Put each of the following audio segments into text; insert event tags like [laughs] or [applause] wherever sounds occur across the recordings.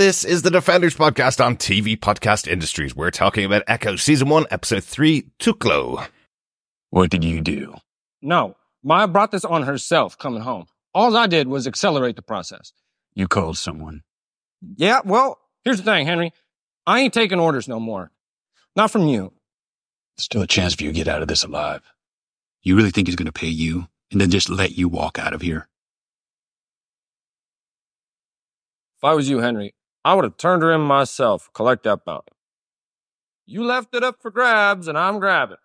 This is the Defenders podcast on TV Podcast Industries. We're talking about Echo Season 1, Episode 3, Tuklo. What did you do? No, Maya brought this on herself coming home. All I did was accelerate the process. You called someone. Yeah, well, here's the thing, Henry. I ain't taking orders no more. Not from you. There's still a chance for you to get out of this alive. You really think he's going to pay you and then just let you walk out of here? If I was you, Henry, I would have turned her in myself, collect that bounty. You left it up for grabs, and I'm grabbing.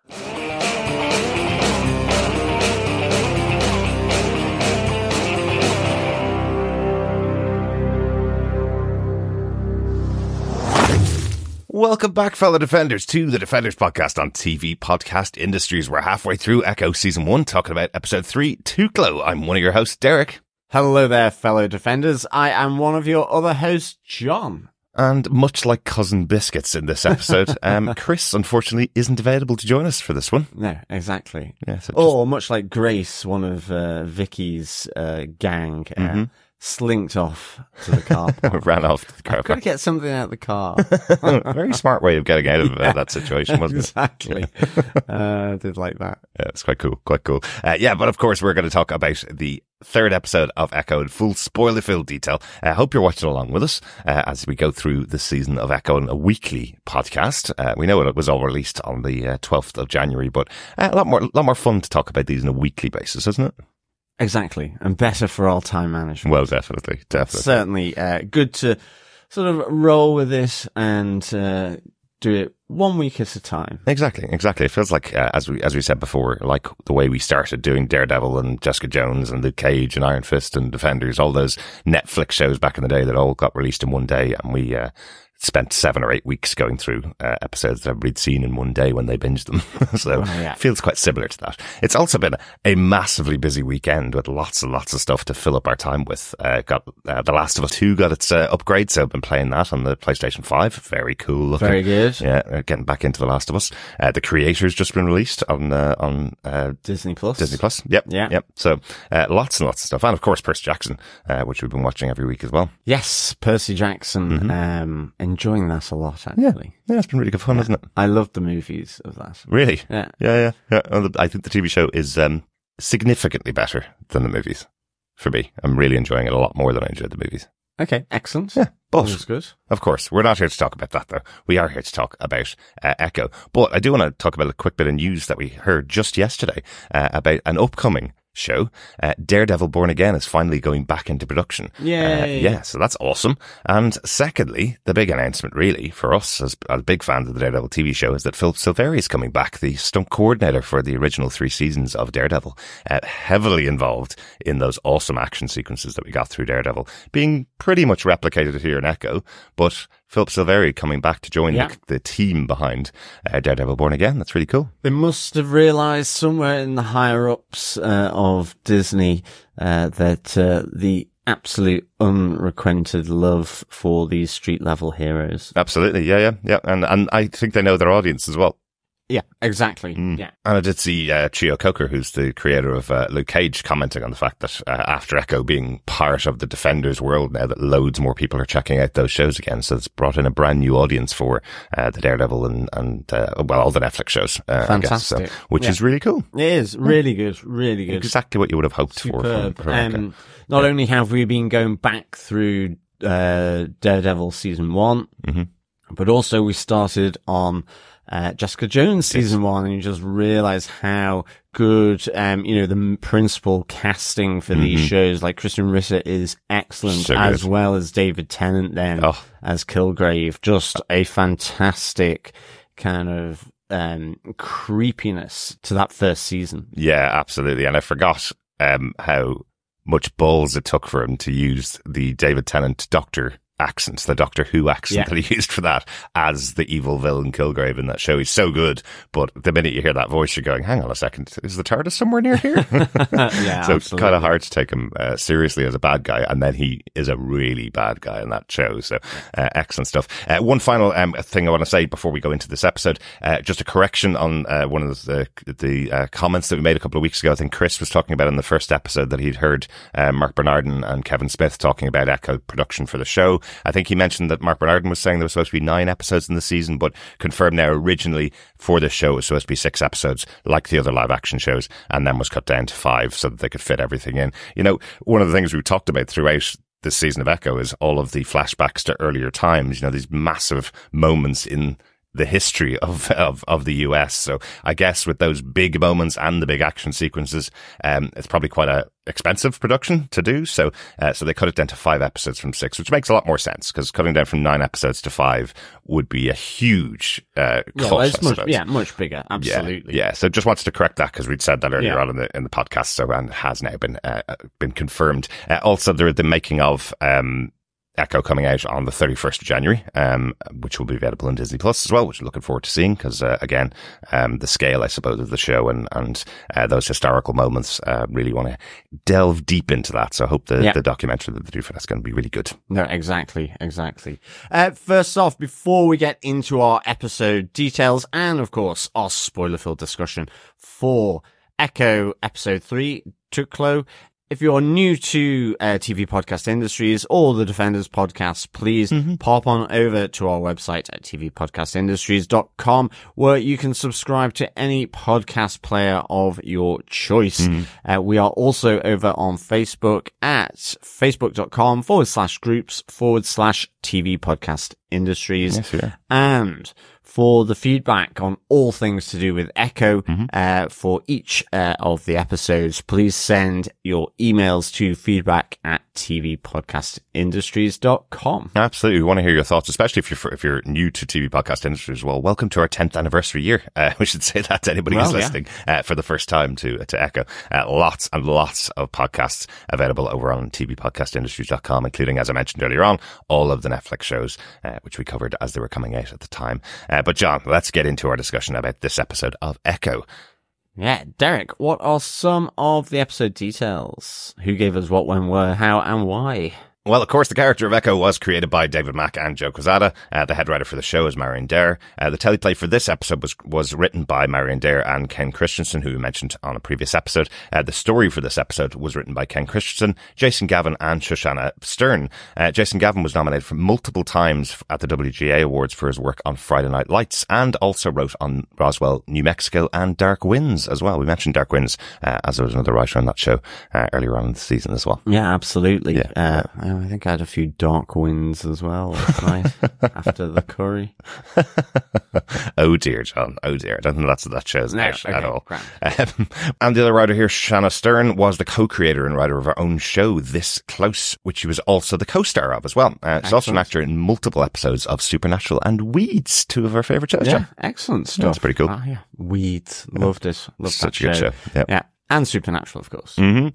Welcome back, fellow Defenders, to the Defenders podcast on TV Podcast Industries. We're halfway through Echo Season 1, talking about Episode 3, Tuklo. I'm one of your hosts, Derek. Hello there, fellow defenders. I am one of your other hosts, John. And much like Cousin Biscuits in this episode, [laughs] um, Chris unfortunately isn't available to join us for this one. No, exactly. Yeah, so just- Or much like Grace, one of uh, Vickie's uh, gang, uh, Mhm. slinked off to the car [laughs] park. ran off to the car I've got to get something out of the car. [laughs] Very smart way of getting out of uh, that situation, wasn't it? exactly. uh, I did like that. Yeah, it's quite cool, quite cool. Uh, yeah, but of course, we're going to talk about the third episode of Echo in full spoiler filled detail. I hope you're watching along with us uh, as we go through the season of Echo in a weekly podcast. Uh, we know it was all released on the uh, 12th of January, but uh, a lot more, a lot more fun to talk about these on a weekly basis, isn't it? Exactly. And better for all time management. Well, definitely, definitely. Certainly uh, good to sort of roll with this and uh, do it one week at a time. Exactly, exactly. It feels like, uh, as we as we said before, like the way we started doing Daredevil and Jessica Jones and Luke Cage and Iron Fist and Defenders, all those Netflix shows back in the day that all got released in one day, and we uh, spent seven or eight weeks going through uh, episodes that everybody'd seen in one day when they binged them. [laughs] so Oh, yeah. it feels quite similar to that. It's also been a massively busy weekend with lots and lots of stuff to fill up our time with. Uh, got uh, The Last of Us Two got its uh, upgrade, so I've been playing that on the PlayStation Five. Very cool looking. Very good. Yeah, uh, getting back into The Last of Us. Uh, the Creator's just been released on uh, on uh, Disney Plus. Disney Plus. Yep, Yeah. yep. So uh, lots and lots of stuff, and of course Percy Jackson, uh, which we've been watching every week as well. Yes, Percy Jackson. Mm-hmm. Um, enjoying that a lot, actually. Yeah, yeah it's been really good fun, hasn't it? I love the movies of that. Really? Yeah. yeah, yeah. yeah. I think the TV show is um, significantly better than the movies. For me, I'm really enjoying it a lot more than I enjoyed the movies. Okay, excellent. Yeah, but That's good. Of course, we're not here to talk about that though. We are here to talk about uh, Echo. But I do want to talk about a quick bit of news that we heard just yesterday uh, about an upcoming show. Uh, Daredevil Born Again is finally going back into production. Yeah. Uh, yeah, so that's awesome. And secondly, the big announcement really for us as, as big fans of the Daredevil TV show is that Philip Silvera is coming back, the stunt coordinator for the original three seasons of Daredevil, uh, heavily involved in those awesome action sequences that we got through Daredevil, being pretty much replicated here in Echo, but Philip Silvera coming back to join Yeah. the, the team behind uh, Daredevil Born Again. That's really cool. They must have realised somewhere in the higher ups uh, of Disney uh, that uh, the absolute unrequited love for these street level heroes. Absolutely. Yeah, yeah, yeah. And, and I think they know their audience as well. Yeah, exactly. Mm. Yeah. And I did see uh, Cheo Coker, who's the creator of uh, Luke Cage, commenting on the fact that uh, After Echo being part of the Defenders world now, that loads more people are checking out those shows again. So it's brought in a brand new audience for uh, the Daredevil and, and uh, well, all the Netflix shows. Uh, I guess, so, Fantastic. which Yeah. is really cool. It is really good, really good. Exactly what you would have hoped for. From, from Um, not only have we been going back through uh, Daredevil season one, Mhm. but also we started on uh, Jessica Jones season one, and you just realize how good, um, you know, the principal casting for these shows, like Krysten Ritter is excellent, Mm-hmm. So as well as David Tennant then Oh. as Kilgrave. Just a fantastic kind of um, creepiness to that first season. Yeah, absolutely. And I forgot um, how much balls it took for him to use the David Tennant Doctor accent, the Doctor Who accent Yeah. that he [laughs] used for that as the evil villain Kilgrave in that show. He's so good, but the minute you hear that voice, you're going, hang on a second, is the TARDIS somewhere near here? yeah, [laughs] [laughs] so it's kind of hard to take him uh, seriously as a bad guy, and then he is a really bad guy in that show. So uh, excellent stuff. Uh, one final um, thing I want to say before we go into this episode, uh, just a correction on uh, one of the the uh, comments that we made a couple of weeks ago. I think Chris was talking about in the first episode that he'd heard uh, Mark Bernardin and Kevin Smith talking about Echo production for the show. I think he mentioned that Mark Bernardin was saying there was supposed to be nine episodes in the season, but confirmed now originally for this show it was supposed to be six episodes, like the other live action shows, and then was cut down to five so that they could fit everything in. You know, one of the things we've talked about throughout this season of Echo is all of the flashbacks to earlier times, you know, these massive moments in the history of, [laughs] of, of the US. So I guess with those big moments and the big action sequences, um, it's probably quite a expensive production to do. So, uh, so they cut it down to five episodes from six, which makes a lot more sense because cutting down from nine episodes to five would be a huge, uh, yeah, cost. much, yeah, much bigger. Absolutely. Yeah. yeah. So just wanted to correct that because we'd said that earlier yeah. on in the, in the podcast. So, and has now been, uh, been confirmed. Uh, also, there, the making of, um, Echo coming out on the 31st of January, um, which will be available on Disney Plus as well, which I'm looking forward to seeing because, uh, again, um, the scale, I suppose, of the show and, and, uh, those historical moments, uh, really want to delve deep into that. So I hope the, the documentary that they do for that's going to be really good. No, exactly, exactly. Uh, first off, before we get into our episode details and, of course, our spoiler filled discussion for Echo episode three, Tuklo, if you're new to uh, TV podcast industries or the Defenders podcast, please mm-hmm. pop on over to our website at tvpodcastindustries.com where you can subscribe to any podcast player of your choice. Mm-hmm. Uh, we are also over on Facebook at facebook.com forward slash groups forward slash TV podcast industries. Yes, and for the feedback on all things to do with Echo mm-hmm. uh, for each uh, of the episodes, please send your emails to feedback at tvpodcastindustries.com. Absolutely. We want to hear your thoughts, especially if you're, if you're new to TV podcast industries. Well, welcome to our 10th anniversary year. Uh, [laughs] we should say that to anybody well, who's listening yeah. Uh, for the first time to, to Echo. Uh, lots and lots of podcasts available over on tvpodcastindustries.com, including, as I mentioned earlier on, all of the Netflix shows, uh, which we covered as they were coming out at the time. Uh, but John, let's get into our discussion about this episode of Echo. Yeah, Derek, what are some of the episode details? Who gave us what, when, where, how, and why? Well, of course, the character of Echo was created by David Mack and Joe Quesada. Uh, the head writer for the show is Marion Dayre. Uh, the teleplay for this episode was was written by Marion Dayre and Ken Kristensen, who we mentioned on a previous episode. Uh, the story for this episode was written by Ken Kristensen, Jason Gavin, and Shoshannah Stern. Uh, Jason Gavin was nominated for multiple times at the WGA Awards for his work on Friday Night Lights, and also wrote on Roswell, New Mexico, and Dark Winds as well. We mentioned Dark Winds uh, as there was another writer on that show uh, earlier on in the season as well. Yeah, absolutely. Yeah. I think I had a few dark winds as well last night [laughs] after the curry. [laughs] oh dear, John. Oh dear. I don't think that's that shows no, okay, at all. Um, and the other writer here, Shanna Stern, was the co-creator and writer of her own show, This Close, which she was also the co-star of as well. Uh, she's also an actor in multiple episodes of Supernatural and Weeds, two of her favorite shows. Yeah, John. excellent stuff. That's pretty cool. Ah, yeah. Weeds, loved it. Loved Such a good show. show. Yeah. And Supernatural, of course. Mm-hmm.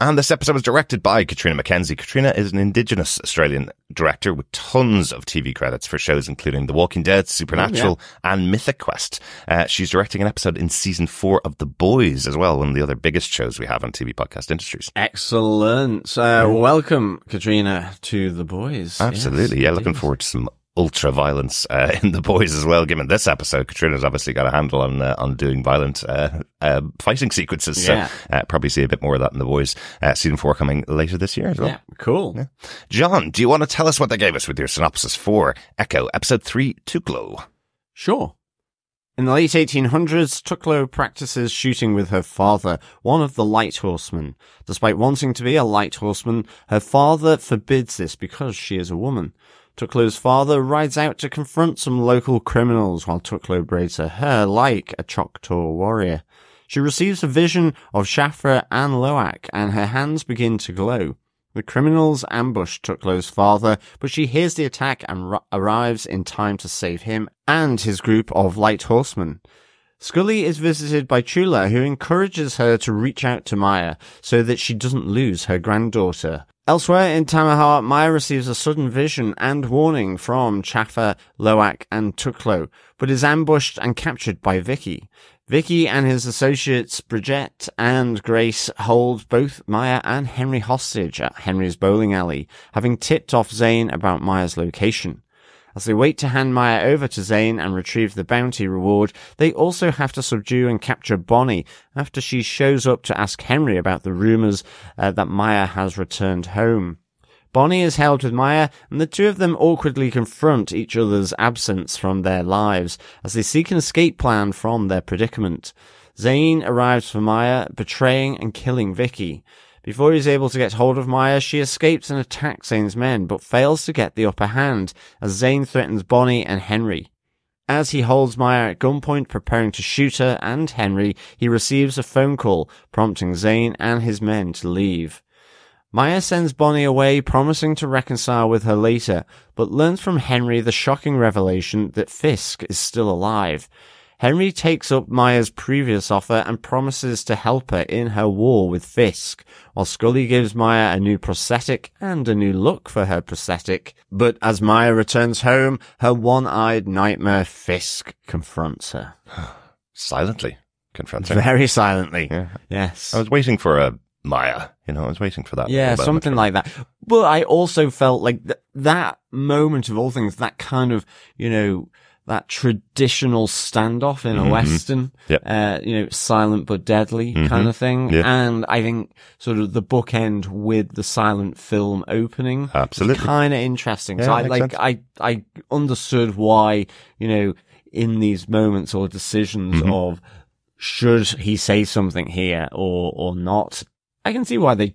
And this episode was directed by Catriona McKenzie. Catriona is an Indigenous Australian director with tons of TV credits for shows including The Walking Dead, Supernatural, oh, yeah. and Mythic Quest. Uh, she's directing an episode in season four of The Boys as well, one of the other biggest shows we have on TV podcast industries. Excellent. Uh, welcome, Catriona, to The Boys. Absolutely. Yes, yeah, looking forward to some ultra violence uh, [laughs] in the boys as well. Given this episode, Catriona's obviously got a handle on uh, on doing violent uh, uh fighting sequences. Yeah. So uh, probably see a bit more of that in the boys. Uh, season four coming later this year as well. Yeah, cool. Yeah. John, do you want to tell us what they gave us with your synopsis for Echo episode three, Tuklo? Sure. In the late 1800s, Tuklo practices shooting with her father, one of the light horsemen. Despite wanting to be a light horseman, her father forbids this because she is a woman. Tuklo's father rides out to confront some local criminals while Tuklo braids her hair like a Choctaw warrior. She receives a vision of Chafa and Lowak and her hands begin to glow. The criminals ambush Tuklo's father, but she hears the attack and r- arrives in time to save him and his group of light horsemen. Skully is visited by Chula, who encourages her to reach out to Maya so that she doesn't lose her granddaughter. Elsewhere in Tamaha, Maya receives a sudden vision and warning from Chafa, Lowak, and Tuklo, but is ambushed and captured by Vickie. Vickie and his associates Bridgitte and Grace hold both Maya and Henry hostage at Henry's bowling alley, having tipped off Zane about Maya's location. As they wait to hand Maya over to Zane and retrieve the bounty reward, they also have to subdue and capture Bonnie after she shows up to ask Henry about the rumors uh, that Maya has returned home. Bonnie is held with Maya, and the two of them awkwardly confront each other's absence from their lives as they seek an escape plan from their predicament. Zane arrives for Maya, betraying and killing Vickie. Before he's able to get hold of Maya, she escapes and attacks Zane's men, but fails to get the upper hand as Zane threatens Bonnie and Henry. As he holds Maya at gunpoint, preparing to shoot her and Henry, he receives a phone call, prompting Zane and his men to leave. Maya sends Bonnie away, promising to reconcile with her later, but learns from Henry the shocking revelation that Fisk is still alive. Henry takes up Maya's previous offer and promises to help her in her war with Fisk, while Skully gives Maya a new prosthetic and a new look for her prosthetic. But as Maya returns home, her one-eyed nightmare Fisk confronts her. [sighs] Silently confronts her. Very silently. Yeah. Yes. I was waiting for a Maya. You know, I was waiting for that. Yeah, something like that. But I also felt like th- that moment of all things, that kind of, you know, that traditional standoff in a Mhm. western, Yep. uh, you know, silent but deadly Mhm. kind of thing. Yeah. And I think sort of the bookend with the silent film opening, Absolutely. kind of interesting. Yeah, so I like, sense. I, I understood why, you know, in these moments or decisions Mhm. of should he say something here or, or not, I can see why they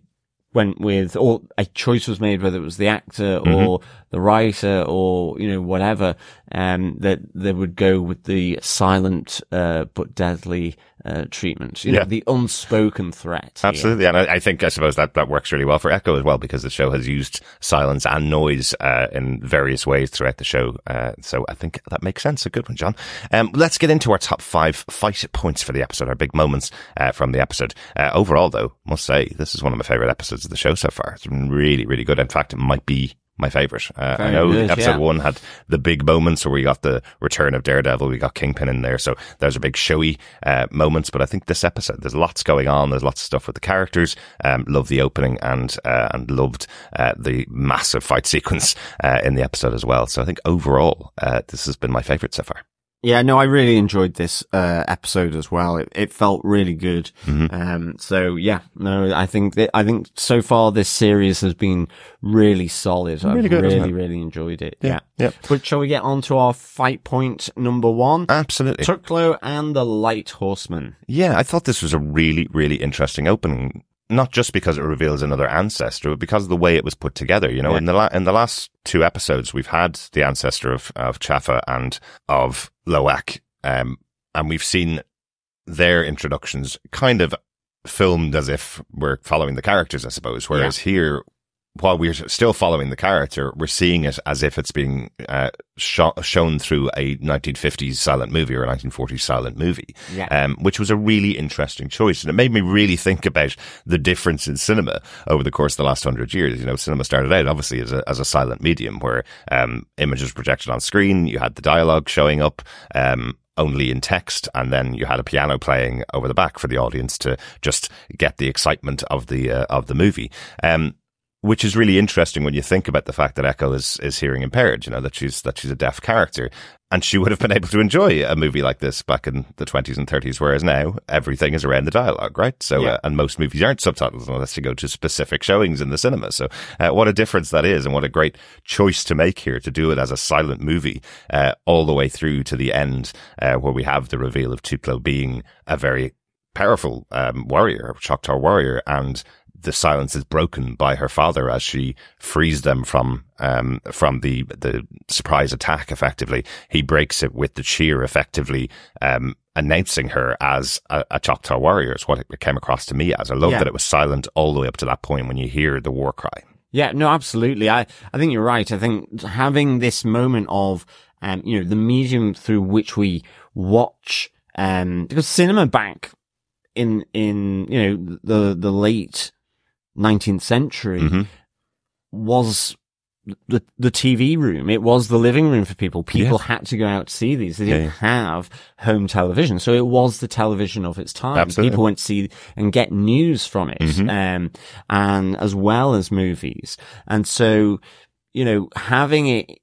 went with, or a choice was made, whether it was the actor Mhm. or the writer or, you know, whatever, um, that they would go with the silent, uh, but deadly, uh, treatment. You Yeah. know, the unspoken threat. here. Absolutely, and I, I think I suppose that that works really well for Echo as well because the show has used silence and noise uh, in various ways throughout the show. Uh, so I think that makes sense. A good one, John. Um, let's get into our top five fight points for the episode, our big moments uh, from the episode. Uh, overall, though, must say this is one of my favorite episodes of the show so far. It's been really, really good. In fact, it might be my favorite. Uh, I know good, episode yeah. one had the big moments where we got the return of Daredevil, we got Kingpin in there, so there's a big showy uh, moments. But I think this episode, there's lots going on. There's lots of stuff with the characters. Um, love the opening and uh, and loved uh, the massive fight [laughs] sequence uh, in the episode as well. So I think overall, uh, this has been my favorite so far. Yeah, no, I really enjoyed this uh, episode as well. It, it felt really good. Mhm. Um, so yeah, no, I think that, I think so far this series has been really solid. Really I've good, really, really enjoyed it. Yeah, Yeah. yeah. But shall we get on to our fight point number one? Absolutely. Tuklo and the Light Horseman. Yeah, I thought this was a really, really interesting opening. Not just because it reveals another ancestor, but because of the way it was put together. You know, Yeah. in the la- in the last two episodes, we've had the ancestor of of Chafa and of Lowak, um, and we've seen their introductions kind of filmed as if we're following the characters, I suppose. Whereas here, while we're still following the character, we're seeing it as if it's being uh, sho- shown through a 1950s silent movie or a 1940s silent movie Yeah. um, which was a really interesting choice. And it made me really think about the difference in cinema over the course of the last hundred years. You know, cinema started out obviously as a, as a silent medium where, um, images projected on screen, you had the dialogue showing up, um, only in text, and then you had a piano playing over the back for the audience to just get the excitement of the uh, of the movie. Um, which is really interesting when you think about the fact that Echo is is hearing impaired. You know that she's that she's a deaf character, and she would have been able to enjoy a movie like this back in the twenties and thirties. Whereas now everything is around the dialogue, right? So, Yeah. uh, and most movies aren't subtitles unless you go to specific showings in the cinema. So, uh, what a difference that is, and what a great choice to make here to do it as a silent movie uh, all the way through to the end, uh, where we have the reveal of Tuklo being a very powerful um, warrior, Choctaw warrior, and the silence is broken by her father as she frees them from um, from the the surprise attack. Effectively, he breaks it with the cheer, effectively um, announcing her as a, a Choctaw warrior. Is what it came across to me as. I love Yeah. that it was silent all the way up to that point when you hear the war cry. Yeah, no, absolutely. I, I think you're right. I think having this moment of, um, you know, the medium through which we watch, um, because cinema back in, in, you know, the, the late 19th century Mhm. was the, the TV room. It was the living room for people. People had to go out to see these. They didn't have home television. So it was the television of its time. Absolutely. People went to see and get news from it. Mhm. Um, and as well as movies. And so, you know, having it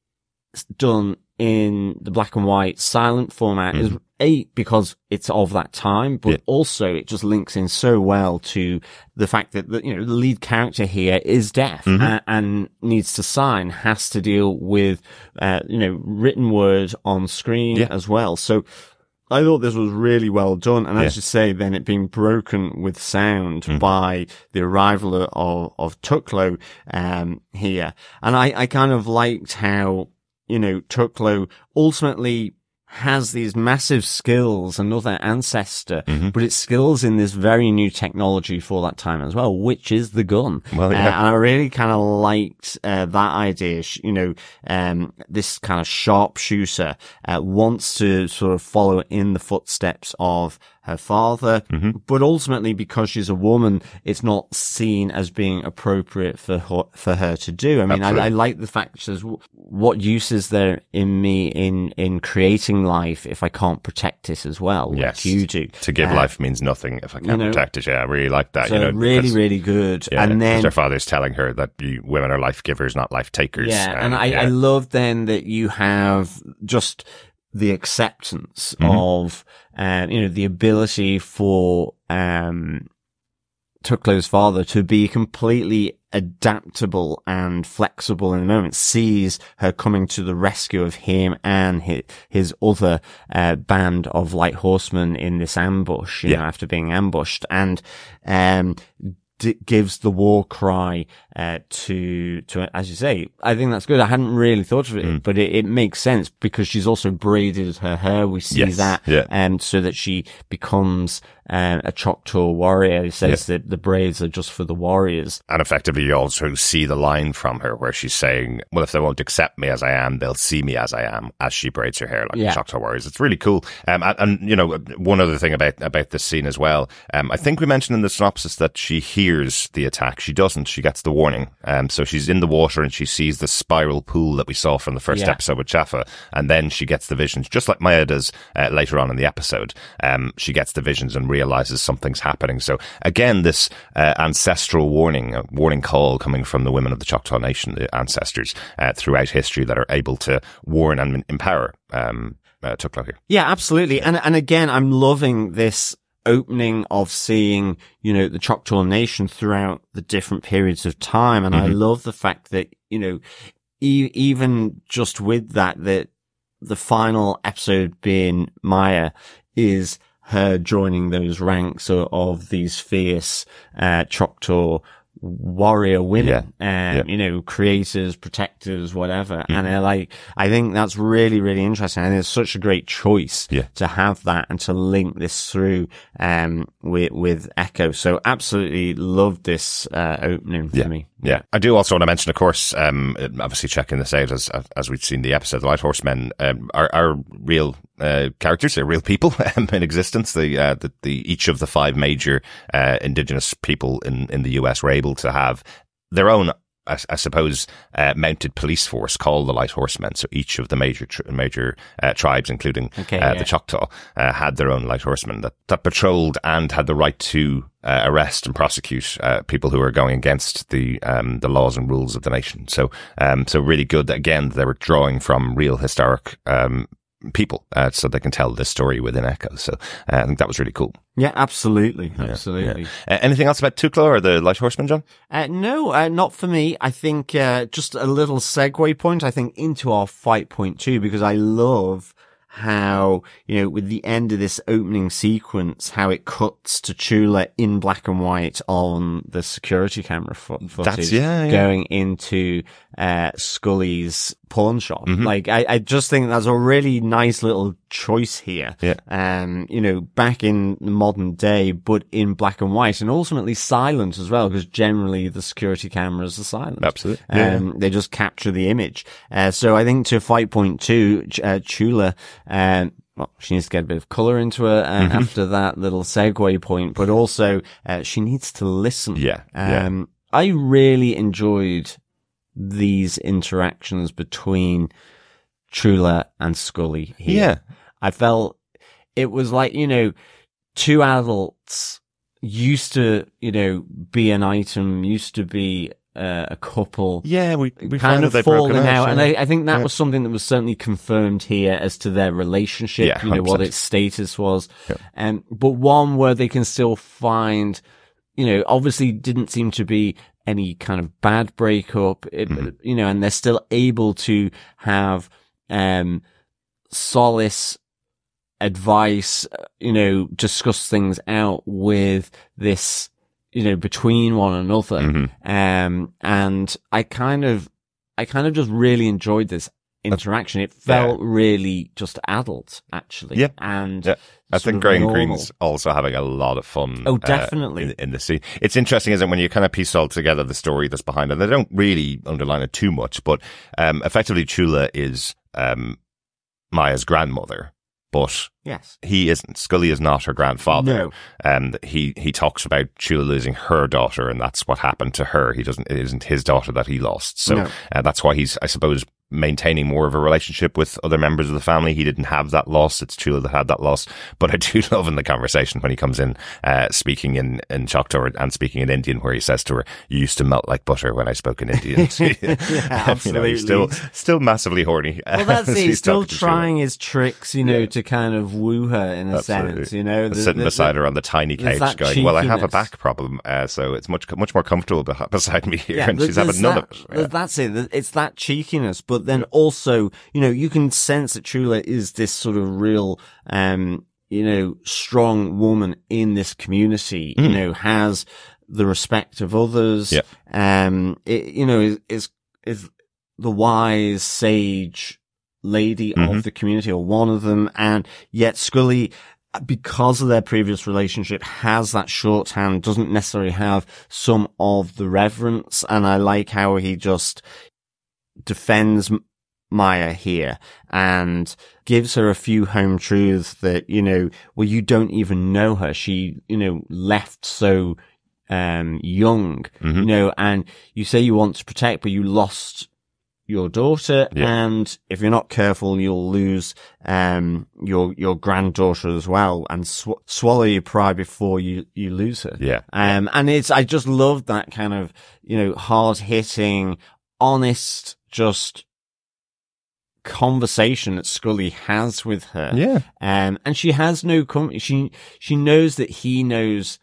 done in the black and white silent format is, A, because it's of that time, but Yeah. also it just links in so well to the fact that, the, you know, the lead character here is deaf Mm-hmm. a- and needs to sign, has to deal with, uh, you know, written word on screen Yeah. as well. So I thought this was really well done. And Yeah. as you say, then it being broken with sound Mm-hmm. by the arrival of, of Tuklo, um, here. And I, I kind of liked how, you know, Tuklo ultimately has these massive skills, another ancestor, Mm-hmm. but it's skills in this very new technology for that time as well, which is the gun. Well, yeah. Uh, and I really kind of liked uh, that idea. You know, um, this kind of sharpshooter uh, wants to sort of follow in the footsteps of her father, Mm-hmm. but ultimately because she's a woman, it's not seen as being appropriate for her, for her to do. I mean, I, I like the fact that she says, what use is there in me in, in creating life if I can't protect it as well? like Yes. you do. To give Uh, life means nothing if I can't know, protect it. Yeah, I really like that. So you know, really, because- really good. Yeah, and then her father's telling her that you, women are life givers, not life takers. Yeah, and Um, I, yeah. I love then that you have just the acceptance Mm-hmm. of, um, you know, the ability for, um, Tuklo's father to be completely adaptable and flexible in the moment, sees her coming to the rescue of him and his, his other, uh, band of light horsemen in this ambush, you Yeah. know, after being ambushed and, um, d- gives the war cry uh, to to as you say. I think that's good. I hadn't really thought of it, Mm. but it, it makes sense because she's also braided her hair. We see Yes, that, yeah. um, so that she becomes um, a Choctaw warrior. He says that the braids are just for the warriors. And effectively, you also see the line from her where she's saying, "Well, if they won't accept me as I am, they'll see me as I am." As she braids her hair like Yeah. Choctaw Warriors, it's really cool. Um, and, and you know, one other thing about about this scene as well. Um, I think we mentioned in the synopsis that she hears the attack. She doesn't. She gets the warning. Um, so she's in the water and she sees the spiral pool that we saw from the first Yeah. episode with Chafa, and then she gets the visions, just like Maya does uh, later on in the episode. Um, she gets the visions and realizes something's happening. So again, this uh, ancestral warning, a warning call coming from the women of the Choctaw Nation, the ancestors uh, throughout history that are able to warn and empower. Um, uh, here. Yeah, absolutely. And and again, I'm loving this opening of seeing, you know, the Choctaw Nation throughout the different periods of time. And I love the fact that, you know, e- even just with that, that the final episode being Maya is her joining those ranks of, of these fierce, uh, Choctaw warrior women, um, you know, creators, protectors, whatever. And I like, I think that's really, really interesting. And it's such a great choice Yeah. to have that and to link this through, um, with, with Echo. So absolutely loved this, uh, opening for me. Yeah, I do also want to mention, of course, um, obviously checking this out as as we've seen the episode, the Light Horsemen um, are, are real uh, characters, they're real people [laughs] um, in existence. The, uh, the the each of the five major uh, indigenous people in in the US were able to have their own. I, I suppose uh, mounted police force called the Light Horsemen. So each of the major tr- major uh, tribes, including Okay, uh, yeah. the Choctaw, uh, had their own Light Horsemen that, that patrolled and had the right to uh, arrest and prosecute uh, people who are going against the um, the laws and rules of the nation. So um, so really good. that, Again, they were drawing from real historic um, people, uh, so they can tell this story within Echo. So uh, I think that was really cool. Yeah, absolutely. Absolutely. Uh, anything else about Tuklo or the Light Horseman, John? Uh, no, uh, not for me. I think uh, just a little segue point. I think into our fight point too, because I love how you know with the end of this opening sequence, how it cuts to Chula in black and white on the security camera fo- footage, yeah, yeah. going into uh, Skully's pawn shop. Mm-hmm. Like I, I just think that's a really nice little choice here. Yeah. Um, you know, back in the modern day, but in black and white and ultimately silent as well, because generally the security cameras are silent. Absolutely. Um, they just capture the image. Uh, so I think to fight point two, uh, Chula, um, well, she needs to get a bit of color into her uh, Mm-hmm. after that little segue point, but also uh, she needs to listen. Yeah, yeah. Um, I really enjoyed these interactions between Chula and Skully here. Yeah. I felt it was like, you know, two adults used to, you know, be an item, used to be uh, a couple. Yeah, we, we kind of that they've broken falling out, and yeah. I, I think that Yeah. was something that was certainly confirmed here as to their relationship. Yeah, you know what 100%. its status was, um, but one where they can still find, you know, obviously didn't seem to be any kind of bad breakup, it, Mm-hmm. you know, and they're still able to have um solace advice, uh, you know, discuss things out with this, you know, between one another. Mhm. Um, and I kind of, I kind of just really enjoyed this interaction. It felt really just adult, actually. Yeah. And Yeah. I think Graham normal. Greene's also having a lot of fun. Oh, uh, definitely. in, in the scene. It's interesting, isn't it, when you kind of piece all together the story that's behind it. They don't really underline it too much, but um, effectively, Chula is um, Maya's grandmother, but Yes. he isn't. Skully is not her grandfather. No. And he, he talks about Chula losing her daughter, and that's what happened to her. He doesn't, it isn't his daughter that he lost. So No. uh, that's why he's, I suppose, maintaining more of a relationship with other members of the family. He didn't have that loss. It's Chula that had that loss. But I do [laughs] love in the conversation when he comes in, uh, speaking in, in Choctaw and speaking in Indian, where he says to her, you used to melt like butter when I spoke in Indian. Yeah, [laughs] [laughs] You know, he's still, still massively horny. Well, that's it. He's still trying his tricks, you know, to kind of woo her in a Absolutely. sense, you know. The- sitting the- beside the- her on the tiny couch, going, "Well, I have a back problem, uh, so it's much much more comfortable beside me here." and th- she's having none of it. th- That's it. It's that cheekiness, but then also, you know, you can sense that Chula is this sort of real, um, you know, strong woman in this community. You know, has the respect of others. Yeah. Um, it, you know, is is is the wise sage lady Mhm. of the community or one of them, and yet Skully. Because of their previous relationship has that shorthand, doesn't necessarily have some of the reverence. And I like how he just defends Maya here and gives her a few home truths that, you know, well, you don't even know her. She, you know, left so, um, young, Mhm. you know, and you say you want to protect, but you lost your daughter. Yeah. And if you're not careful, you'll lose, um, your, your granddaughter as well and sw- swallow your pride before you, you lose her. Yeah, Um, and it's, I just love that kind of, you know, hard hitting, honest, just conversation that Skully has with her. yeah, Um, and she has no com- she, she knows that he knows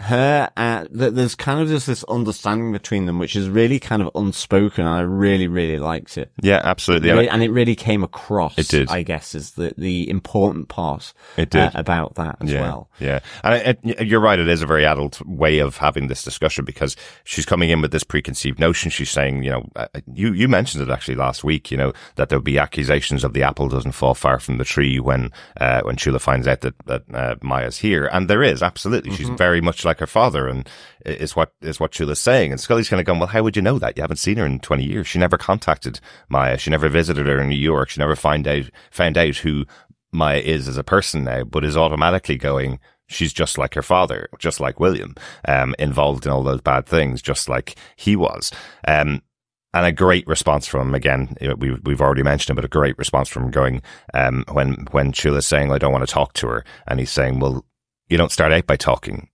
her, uh, that there's kind of just this understanding between them, which is really kind of unspoken. And I really, really liked it. yeah, absolutely. And Really- and it really came across. It did. I guess, is the, the important part It did. uh, about that as yeah, well. Yeah, and I, I, you're right. It is a very adult way of having this discussion because she's coming in with this preconceived notion. She's saying, you know, uh, you you mentioned it actually last week. You know that there'll be accusations of the apple doesn't fall far from the tree when uh, when Chula finds out that that uh, Maya's here, and there is absolutely. She's very much like her father, and is what is what Chula's saying. And Skully's kind of going, well, how would you know that? You haven't seen her in twenty years. She never contacted Maya. She never visited her in New York. She never find out found out who Maya is as a person now, but is automatically going, she's just like her father, just like William, um, involved in all those bad things, just like he was. Um, and a great response from him again. We've we've already mentioned it, but a great response from him going um, when when Chula's saying, "I don't want to talk to her," and he's saying, "Well, you don't start out by talking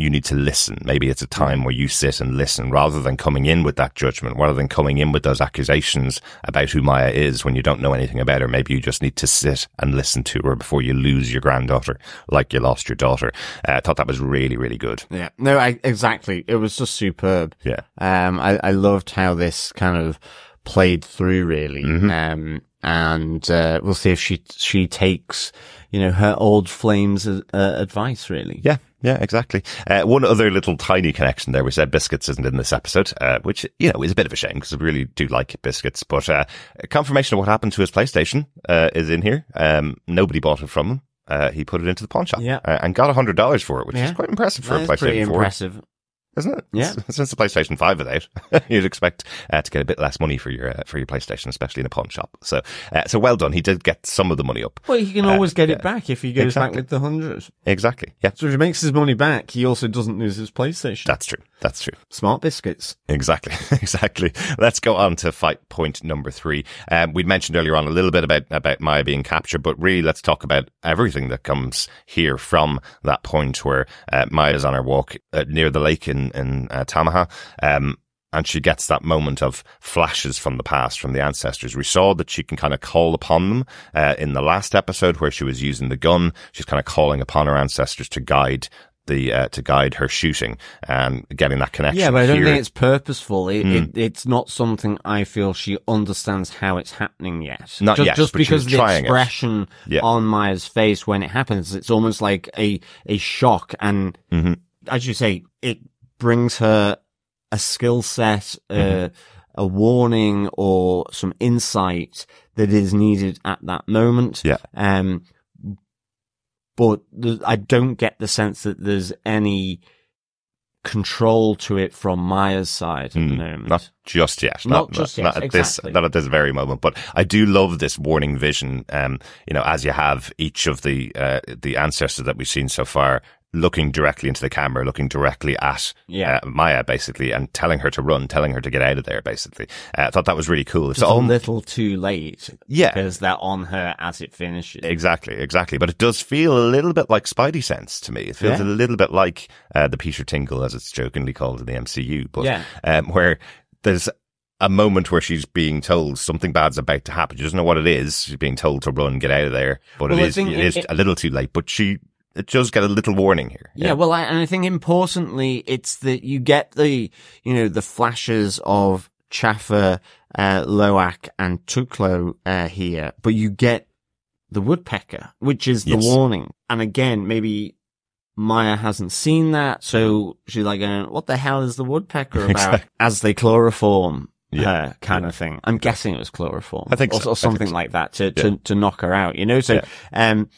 you need to listen. Maybe it's a time where you sit and listen rather than coming in with that judgment, rather than coming in with those accusations about who Maya is when you don't know anything about her. Maybe you just need to sit and listen to her before you lose your granddaughter like you lost your daughter. Uh, I thought that was really, really good. Yeah. No, I, exactly. It was just superb. Yeah. Um, I, I loved how this kind of played through really. Mhm. Um, and, uh, we'll see if she, she takes, you know, her old flames, uh, advice really. Yeah, yeah, exactly. Uh, one other little tiny connection there. We said biscuits isn't in this episode, uh, which you know is a bit of a shame because I really do like biscuits. But uh, confirmation of what happened to his PlayStation uh, is in here. Um, nobody bought it from him. Uh, he put it into the pawn shop Yeah. uh, and got hundred dollars for it, which is quite impressive for That a PlayStation pretty 4, impressive. Isn't it? Yeah. Since the PlayStation Five is [laughs] out, you'd expect uh, to get a bit less money for your uh, for your PlayStation, especially in a pawn shop. So, uh, so well done. He did get some of the money up. Well, he can Uh, always get it back if he goes back with the hundred. Exactly. Yeah, So if he makes his money back, he also doesn't lose his PlayStation. that's true. That's true. Smart biscuits. Exactly, [laughs] exactly. Let's go on to fight point number three. Um, we'd mentioned earlier on a little bit about about Maya being captured, but really let's talk about everything that comes here from that point where uh, Maya's on her walk uh, near the lake in in uh, Tamaha. Um, and she gets that moment of flashes from the past, from the ancestors. We saw that she can kind of call upon them uh, in the last episode where she was using the gun. She's kind of calling upon her ancestors to guide the uh, to guide her shooting and getting that connection. Yeah, but I don't here. think it's purposeful. It, Mm. it, it's not something I feel she understands how it's happening yet. Not just, yet, just because the expression Yeah. on Maya's face when it happens, it's almost like a a shock, and Mhm. as you say, it brings her a skill set, uh, Mm-hmm. a warning, or some insight that is needed at that moment. Yeah. Um, but th- I don't get the sense that there's any control to it from Maya's side at the Mm, moment. Not just yet. Not just yet, Not at exactly. this. Not at this very moment. But I do love this warning vision. Um, you know, as you have each of the uh, the ancestors that we've seen so far looking directly into the camera, looking directly at Yeah. uh, Maya, basically, and telling her to run, telling her to get out of there. Basically, uh, I thought that was really cool. It's Just a little too late. Yeah. Because they're on her as it finishes. Exactly, exactly. But it does feel a little bit like Spidey Sense to me. It feels Yeah. a little bit like uh, the Peter Tingle, as it's jokingly called in the MCU. But Yeah. um, where there's a moment where she's being told something bad's about to happen. She doesn't know what it is. She's being told to run, get out of there. But Well, it is, it it- is a little too late. But she, it does get a little warning here. Yeah, well, I, and I think importantly, it's that you get the, you know, the flashes of Chafa, uh, Lowak and Tuklo, uh, here, but you get the woodpecker, which is the Yes. warning. And again, maybe Maya hasn't seen that, so she's like going, what the hell is the woodpecker about? Exactly. As they chloroform Yeah. her kind of thing. I'm guessing it was chloroform. I think or, so. or I think something so. like that to, Yeah. to, to knock her out, you know? So, Yeah. um,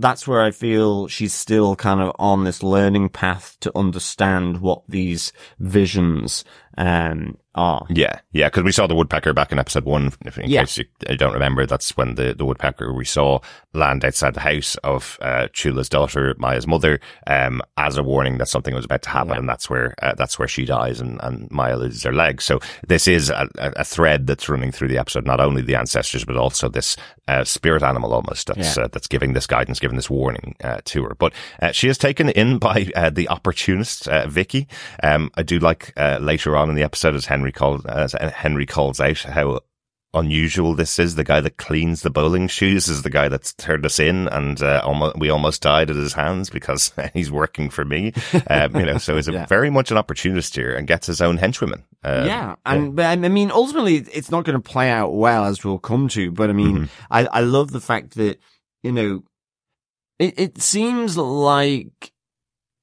that's where I feel she's still kind of on this learning path to understand what these visions, um, are. Yeah, yeah, because we saw the woodpecker back in episode one. If in Yeah. case you don't remember, that's when the, the woodpecker we saw land outside the house of uh, Chula's daughter, Maya's mother, um, as a warning that something was about to happen, Yeah. and that's where uh, that's where she dies, and, and Maya loses her leg. So this is a, a a thread that's running through the episode, not only the ancestors, but also this uh, spirit animal almost that's Yeah. uh, that's giving this guidance, giving this warning uh, to her. But uh, she is taken in by uh, the opportunist uh, Vickie. Um, I do like uh, later on in the episode as Henry called as Henry calls out how unusual this is. The guy that cleans the bowling shoes is the guy that's turned us in, and uh, almost we almost died at his hands because [laughs] he's working for me. [laughs] Um, you know, so he's a Yeah. very much an opportunist here and gets his own henchwomen. Uh, yeah, and but I mean, ultimately, it's not going to play out well as we'll come to. But I mean, I I love the fact that you know, it it seems like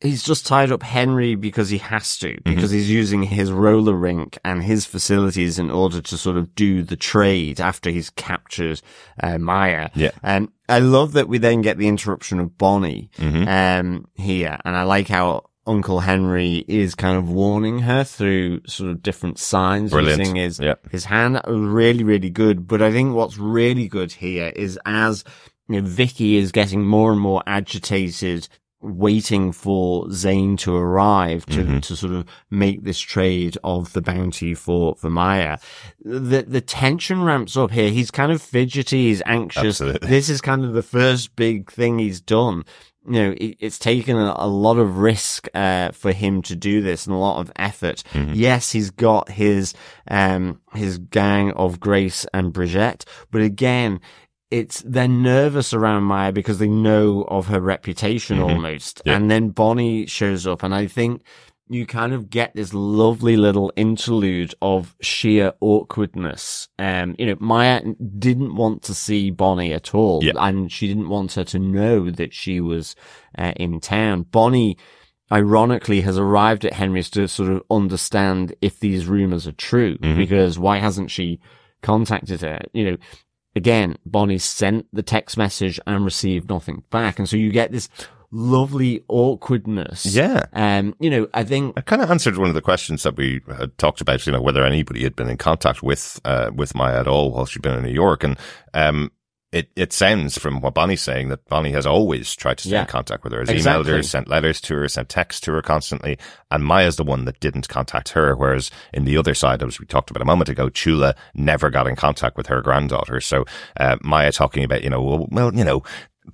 he's just tied up Henry because he has to, because he's using his roller rink and his facilities in order to sort of do the trade after he's captured uh, Maya. Yeah. And I love that we then get the interruption of Bonnie Mhm. um, here, and I like how Uncle Henry is kind of warning her through sort of different signs Brilliant. using his Yeah. his hand. Really, really good. But I think what's really good here is as you know, Vickie is getting more and more agitated, waiting for Zane to arrive to Mm-hmm. to sort of make this trade of the bounty for for Maya. The the tension ramps up here. He's kind of fidgety. He's anxious. Absolutely. This is kind of the first big thing he's done you know, it, it's taken a, a lot of risk uh, for him to do this and a lot of effort. Yes, he's got his um his gang of Grace and Bridgitte, but again, it's they're nervous around Maya because they know of her reputation almost. Yeah. And then Bonnie shows up, and I think you kind of get this lovely little interlude of sheer awkwardness. Um, you know, Maya didn't want to see Bonnie at all, Yeah. and she didn't want her to know that she was uh, in town. Bonnie, ironically, has arrived at Henry's to sort of understand if these rumors are true, because why hasn't she contacted her? You know, again, Bonnie sent the text message and received nothing back, and so you get this lovely awkwardness. Yeah. Um, you know, I think I kind of answered one of the questions that we had talked about, you know, whether anybody had been in contact with, uh, with Maya at all while she'd been in New York. And, um, it, it sounds from what Bonnie's saying that Bonnie has always tried to stay Yeah. in contact with her, has Exactly. emailed her, sent letters to her, sent texts to her constantly. And Maya's the one that didn't contact her. Whereas in the other side, as we talked about a moment ago, Chula never got in contact with her granddaughter. So, uh, Maya talking about, you know, well, well you know,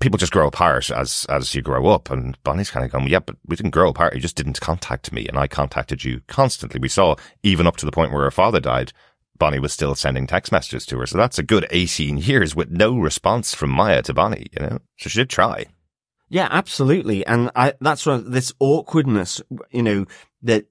people just grow apart as as you grow up. And Bonnie's kind of going, yeah, but we didn't grow apart. You just didn't contact me, and I contacted you constantly. We saw even up to the point where her father died. Bonnie was still sending text messages to her. So that's a good 18 years with no response from Maya to Bonnie, you know? So she did try. Yeah, absolutely. And I, that's what this awkwardness, you know, that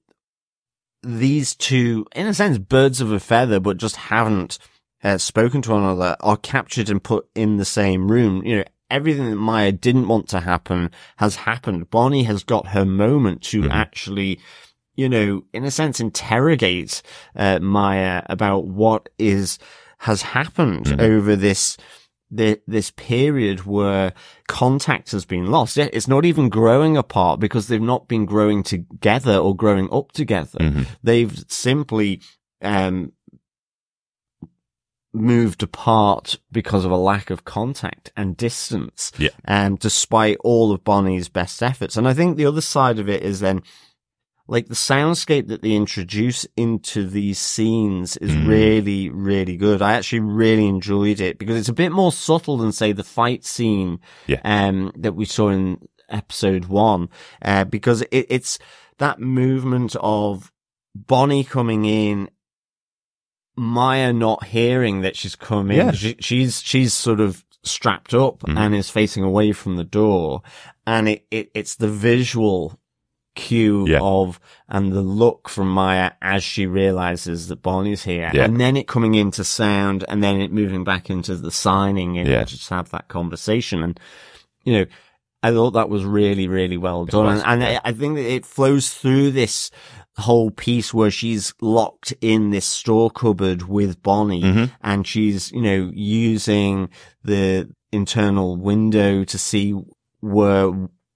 these two, in a sense, birds of a feather, but just haven't uh, spoken to one another are captured and put in the same room. You know, everything that Maya didn't want to happen has happened. Bonnie has got her moment to mm-hmm. actually you know, in a sense, interrogate uh, Maya about what is has happened mm-hmm. over this the, this period where contact has been lost. It's not even growing apart because they've not been growing together or growing up together. Mm-hmm. They've simply um, moved apart because of a lack of contact and distance. Yeah. Um, despite all of Bonnie's best efforts. And I think the other side of it is then like the soundscape that they introduce into these scenes is mm. really, really good. I actually really enjoyed it because it's a bit more subtle than say the fight scene, yeah. um, that we saw in episode one, uh, because it, it's that movement of Bonnie coming in, Maya not hearing that she's coming. Yeah. She, she's, she's sort of strapped up mm. and is facing away from the door. And it, it, it's the visual cue yeah. of and the look from Maya as she realizes that Bonnie's here, yeah. and then it coming into sound, and then it moving back into the signing, and yeah. just have that conversation. And you know, I thought that was really, really well done, was, and, and. I, I think that it flows through this whole piece where she's locked in this store cupboard with Bonnie, mm-hmm. and she's you know using the internal window to see where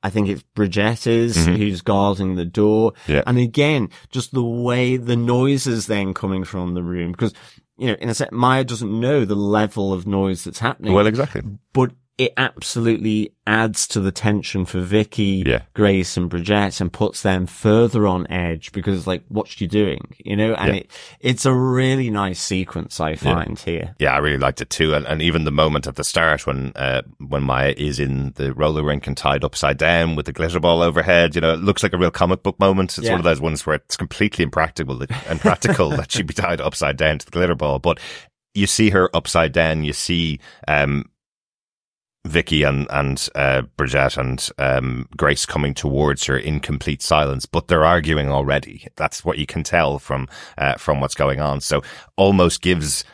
I think it's Bridgitte is mm-hmm. who's guarding the door. Yeah. And again, just the way the noises then coming from the room, because, you know, in a sense, Maya doesn't know the level of noise that's happening. Well, exactly. But it absolutely adds to the tension for Vickie, yeah. Grace and Bridgitte and puts them further on edge because it's like, what's you doing? You know, and yeah. it, it's a really nice sequence I find yeah. here. Yeah, I really liked it too. And, and even the moment at the start when, uh, when Maya is in the roller rink and tied upside down with the glitter ball overhead, you know, it looks like a real comic book moment. It's one of those ones where it's completely impractical and practical [laughs] that she'd be tied upside down to the glitter ball. But you see her upside down. You see, um, Vickie and and uh, Bridgitte and um, Grace coming towards her in complete silence, but they're arguing already. That's what you can tell from uh, from what's going on. So almost gives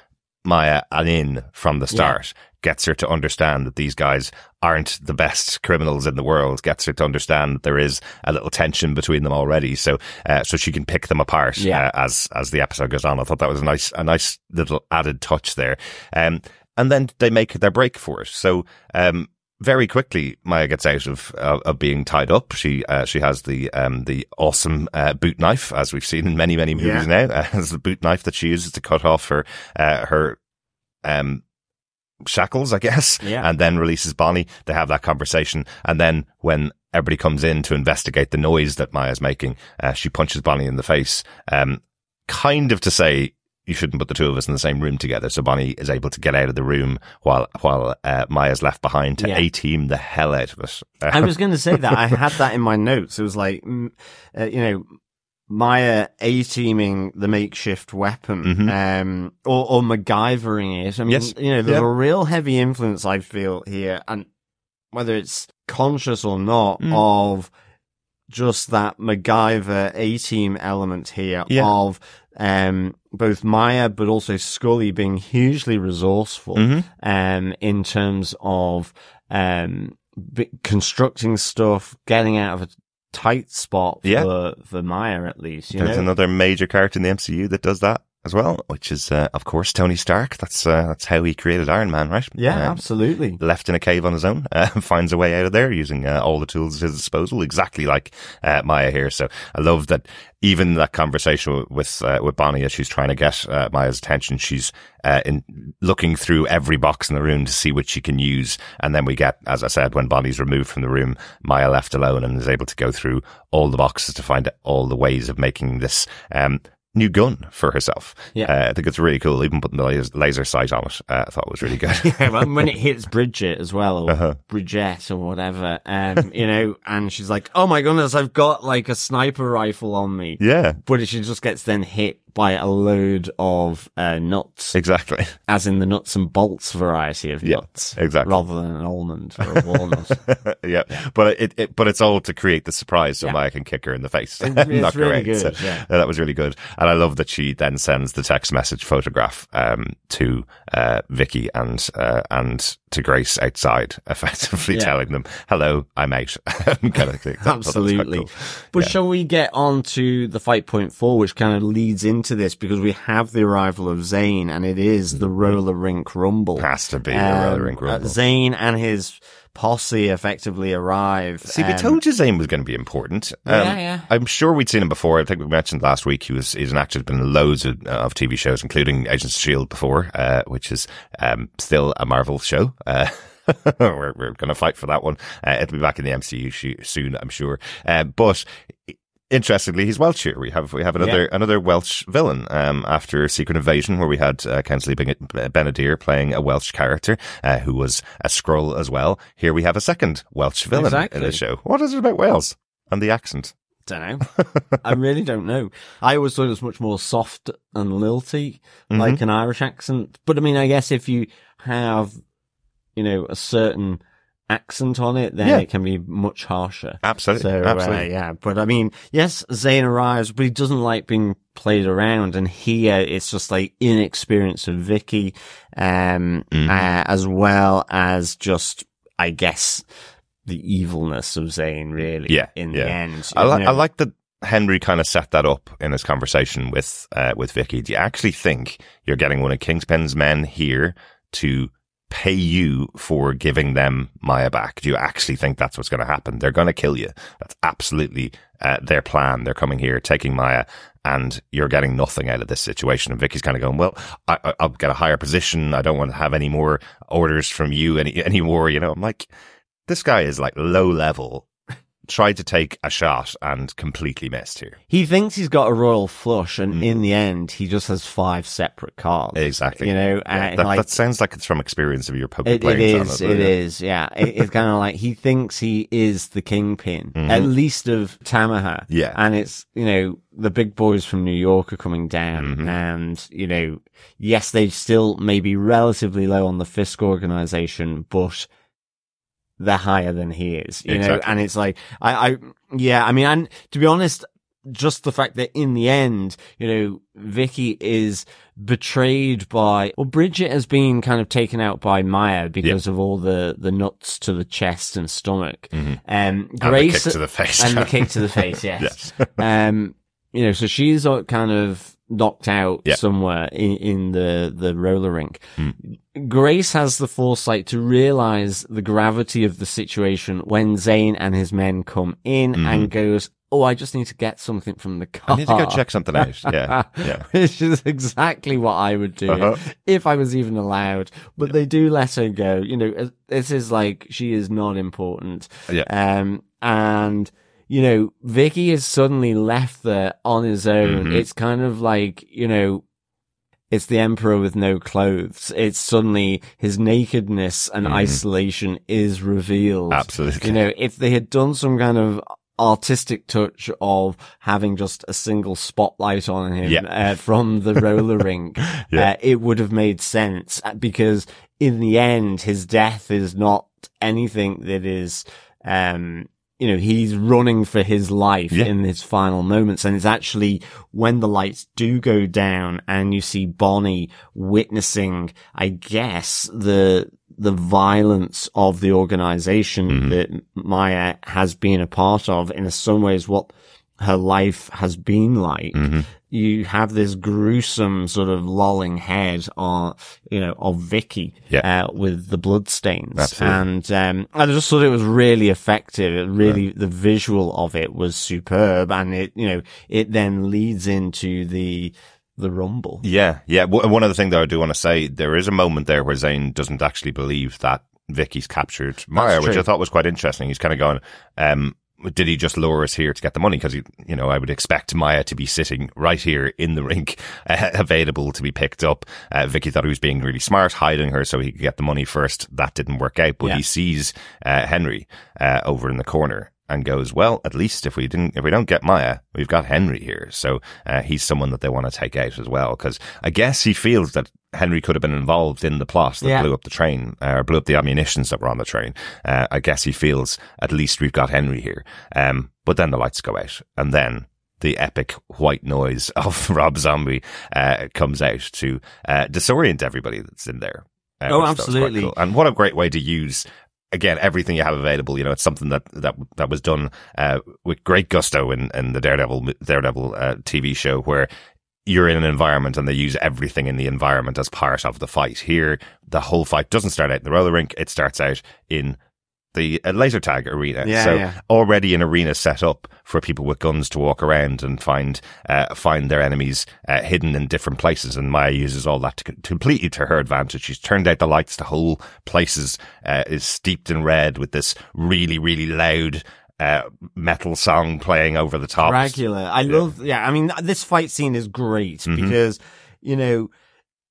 Maya an in from the start. Yeah. Gets her to understand that these guys aren't the best criminals in the world. Gets her to understand that there is a little tension between them already. So, uh, so she can pick them apart yeah. uh, as as the episode goes on. I thought that was a nice a nice little added touch there. Um, and then they make their break for it. So, um, very quickly, Maya gets out of uh, of being tied up. She uh, she has the um, the awesome uh, boot knife, as we've seen in many many movies yeah. now, [laughs] as the boot knife that she uses to cut off her uh, her um, shackles, I guess, yeah. and then releases Bonnie. They have that conversation, and then when everybody comes in to investigate the noise that Maya's making, uh, she punches Bonnie in the face, um, kind of to say you shouldn't put the two of us in the same room together. So Bonnie is able to get out of the room while while uh, Maya's left behind to yeah. a team the hell out of us. I was [laughs] going to say that I had that in my notes. It was like, mm, uh, you know, Maya a teaming the makeshift weapon, mm-hmm. um, or, or MacGyvering it. I mean, yes. you know, there's a real heavy influence I feel here, and whether it's conscious or not, mm. of just that MacGyver A team element here yeah. of um, both Maya but also Skully being hugely resourceful mm-hmm. um, in terms of um, b- constructing stuff, getting out of a tight spot for, yeah. for Maya at least. There's know? another major character in the MCU that does that as well, which is, uh, of course, Tony Stark. That's uh, that's how he created Iron Man, right? Yeah, um, absolutely. Left in a cave on his own, uh, [laughs] finds a way out of there using uh, all the tools at his disposal, exactly like uh, Maya here. So I love that even that conversation with uh, with Bonnie as she's trying to get Maya's attention, she's in looking through every box in the room to see what she can use, and then we get, as I said, when Bonnie's removed from the room, Maya left alone and is able to go through all the boxes to find all the ways of making this. Um, new gun for herself. Yeah. Uh, I think it's really cool. Even putting the laser, laser sight on it, uh, I thought it was really good. yeah, well, when it [laughs] hits Bridgitte as well, or Uh-huh. Bridgitte or whatever, um, you know, and she's like, "Oh my goodness, I've got like a sniper rifle on me," yeah, but she just gets then hit by a load of uh, nuts, exactly. [laughs] as in the nuts and bolts variety of Yeah, nuts, exactly. rather than an almond or a walnut. [laughs] yeah. but it, it, but it's all to create the surprise so Yeah. Maya can kick her in the face. It- it's her [laughs] really good, So, yeah. that was really good, and I love that she then sends the text message photograph um, to uh, Vickie and uh, and to Grace outside, [laughs] effectively Yeah. telling them, "Hello, I'm out." [laughs] kind of thing. I thought that was quite Absolutely. cool. But Yeah. shall we get on to the fight point four, which kind of leads into this because we have the arrival of Zane and it is the roller rink rumble. Has to be Um, roller rink uh, rumble. Zane and his posse effectively arrive. See, we told you Zane was going to be important. Um, Yeah, yeah. I'm sure we'd seen him before. I think we mentioned last week he was he's an actor who's been in loads of, of TV shows, including Agents of Shield before, uh, which is um, still a Marvel show. Uh, [laughs] we're we're going to fight for that one. Uh, it'll be back in the MCU sh- soon, I'm sure. Uh, but interestingly, he's Welsh here. We have we have another another Welsh villain um, after Secret Invasion, where we had uh, Kingsley Ben- Ben-Adir playing a Welsh character uh, who was a Skrull as well. Here we have a second Welsh villain Exactly. in the show. What is it about Wales and the accent? Don't know. I really don't know. I always thought it was much more soft and lilty, Mm-hmm. like an Irish accent. But I mean, I guess if you have, you know, a certain accent on it, then Yeah. it can be much harsher. Absolutely, So, uh, yeah. But I mean, yes, Zane arrives, but he doesn't like being played around. And here it's just like inexperience of Vickie, um, Mhm. uh, as well as just, I guess, the evilness of Zane, really. Yeah, In yeah. the end. I, li- I like that Henry kind of set that up in his conversation with uh, with Vickie. Do you actually think you're getting one of Kingpin's men here to pay you for giving them Maya back? Do you actually think that's what's going to happen? They're going to kill you. That's absolutely uh, their plan. They're coming here, taking Maya. And you're getting nothing out of this situation. And Vickie's kind of going, well, I, I- I'll get a higher position. I don't want to have any more orders from you any, anymore. You know, I'm like, this guy is like low level tried to take a shot and completely missed here. He thinks he's got a royal flush, and Mm. in the end, he just has five separate cards. Exactly. You know, Yeah, that, like that sounds like it's from experience of your poker it, it is, it yeah. is, yeah. It, it's kind of like he thinks he is the kingpin, Mhm. at least of Tamaha. Yeah. and it's you know the big boys from New York are coming down, Mhm. and you know, yes, they still may be relatively low on the Fisk organization, but they're higher than he is, you know, and it's like, I, I, yeah, I mean, and to be honest, just the fact that in the end, you know, Vickie is betrayed by, well, Bridgitte has been kind of taken out by Maya because of all the, the nuts to the chest and stomach. Mhm. Um, And the Grace kick to the face. and the kick to the face, [laughs] yes. Yes. um, you know, so she's kind of knocked out Yeah. somewhere in, in the, the roller rink. Mm. Grace has the foresight to realize the gravity of the situation when Zane and his men come in Mhm. and goes, Oh, I just need to get something from the car. I need to go check something out. [laughs] Yeah. Yeah. Which is exactly what I would do Uh-huh. if I was even allowed. But they do let her go. You know, this is like, she is not important. Yeah. Um, and, you know, Vickie is suddenly left there on his own. Mhm. It's kind of like, you know, it's the emperor with no clothes. It's suddenly his nakedness and Mhm. isolation is revealed. Absolutely. You know, if they had done some kind of artistic touch of having just a single spotlight on him Yeah. uh, from the roller [laughs] rink, Yeah. uh, it would have made sense uh, because in the end, his death is not anything that is, um, you know, he's running for his life Yeah. in his final moments. And it's actually when the lights do go down and you see Bonnie witnessing, I guess, the, the violence of the organization Mhm. that Maya has been a part of in some ways what her life has been like. Mhm. You have this gruesome sort of lolling head on, you know, of Vickie, Yeah. uh, with the bloodstains. Absolutely. And, um, I just thought it was really effective. It really, the visual of it was superb. And it, you know, it then leads into the, the rumble. Yeah. Yeah. W- One other thing that I do want to say, there is a moment there where Zane doesn't actually believe that Vickie's captured Maya, which. I thought was quite interesting. He's kind of going, um, did he just lure us here to get the money? Because, you know, I would expect Maya to be sitting right here in the [laughs] rink, uh, available to be picked up. Uh, Vickie thought he was being really smart, hiding her so he could get the money first. That didn't work out, but Yeah. he sees uh, Henry uh, over in the corner and goes, well, at least if we didn't, if we don't get Maya, we've got Henry here. So uh, he's someone that they want to take out as well. Because I guess he feels that Henry could have been involved in the plot that Yeah. blew up the train, uh, or blew up the ammunitions that were on the train. Uh, I guess he feels at least we've got Henry here. Um, but then the lights go out, and then the epic white noise [laughs] of Rob Zombie uh, comes out to uh, disorient everybody that's in there. Uh, Oh, which I thought was quite absolutely. cool. And what a great way to use again everything you have available. You know, it's something that that that was done uh, with great gusto in, in the Daredevil Daredevil uh, TV show where. You're in an environment and they use everything in the environment as part of the fight. Here, the whole fight doesn't start out in the roller rink. It starts out in the uh, laser tag arena. Yeah, so yeah. already an arena set up for people with guns to walk around and find uh, find their enemies uh, hidden in different places. And Maya uses all that to, completely to her advantage. She's turned out the lights. The whole place is uh, is steeped in red with this really really loud. Uh, metal song playing over the top. Dragula. I love, yeah, I mean, this fight scene is great Mhm. because, you know,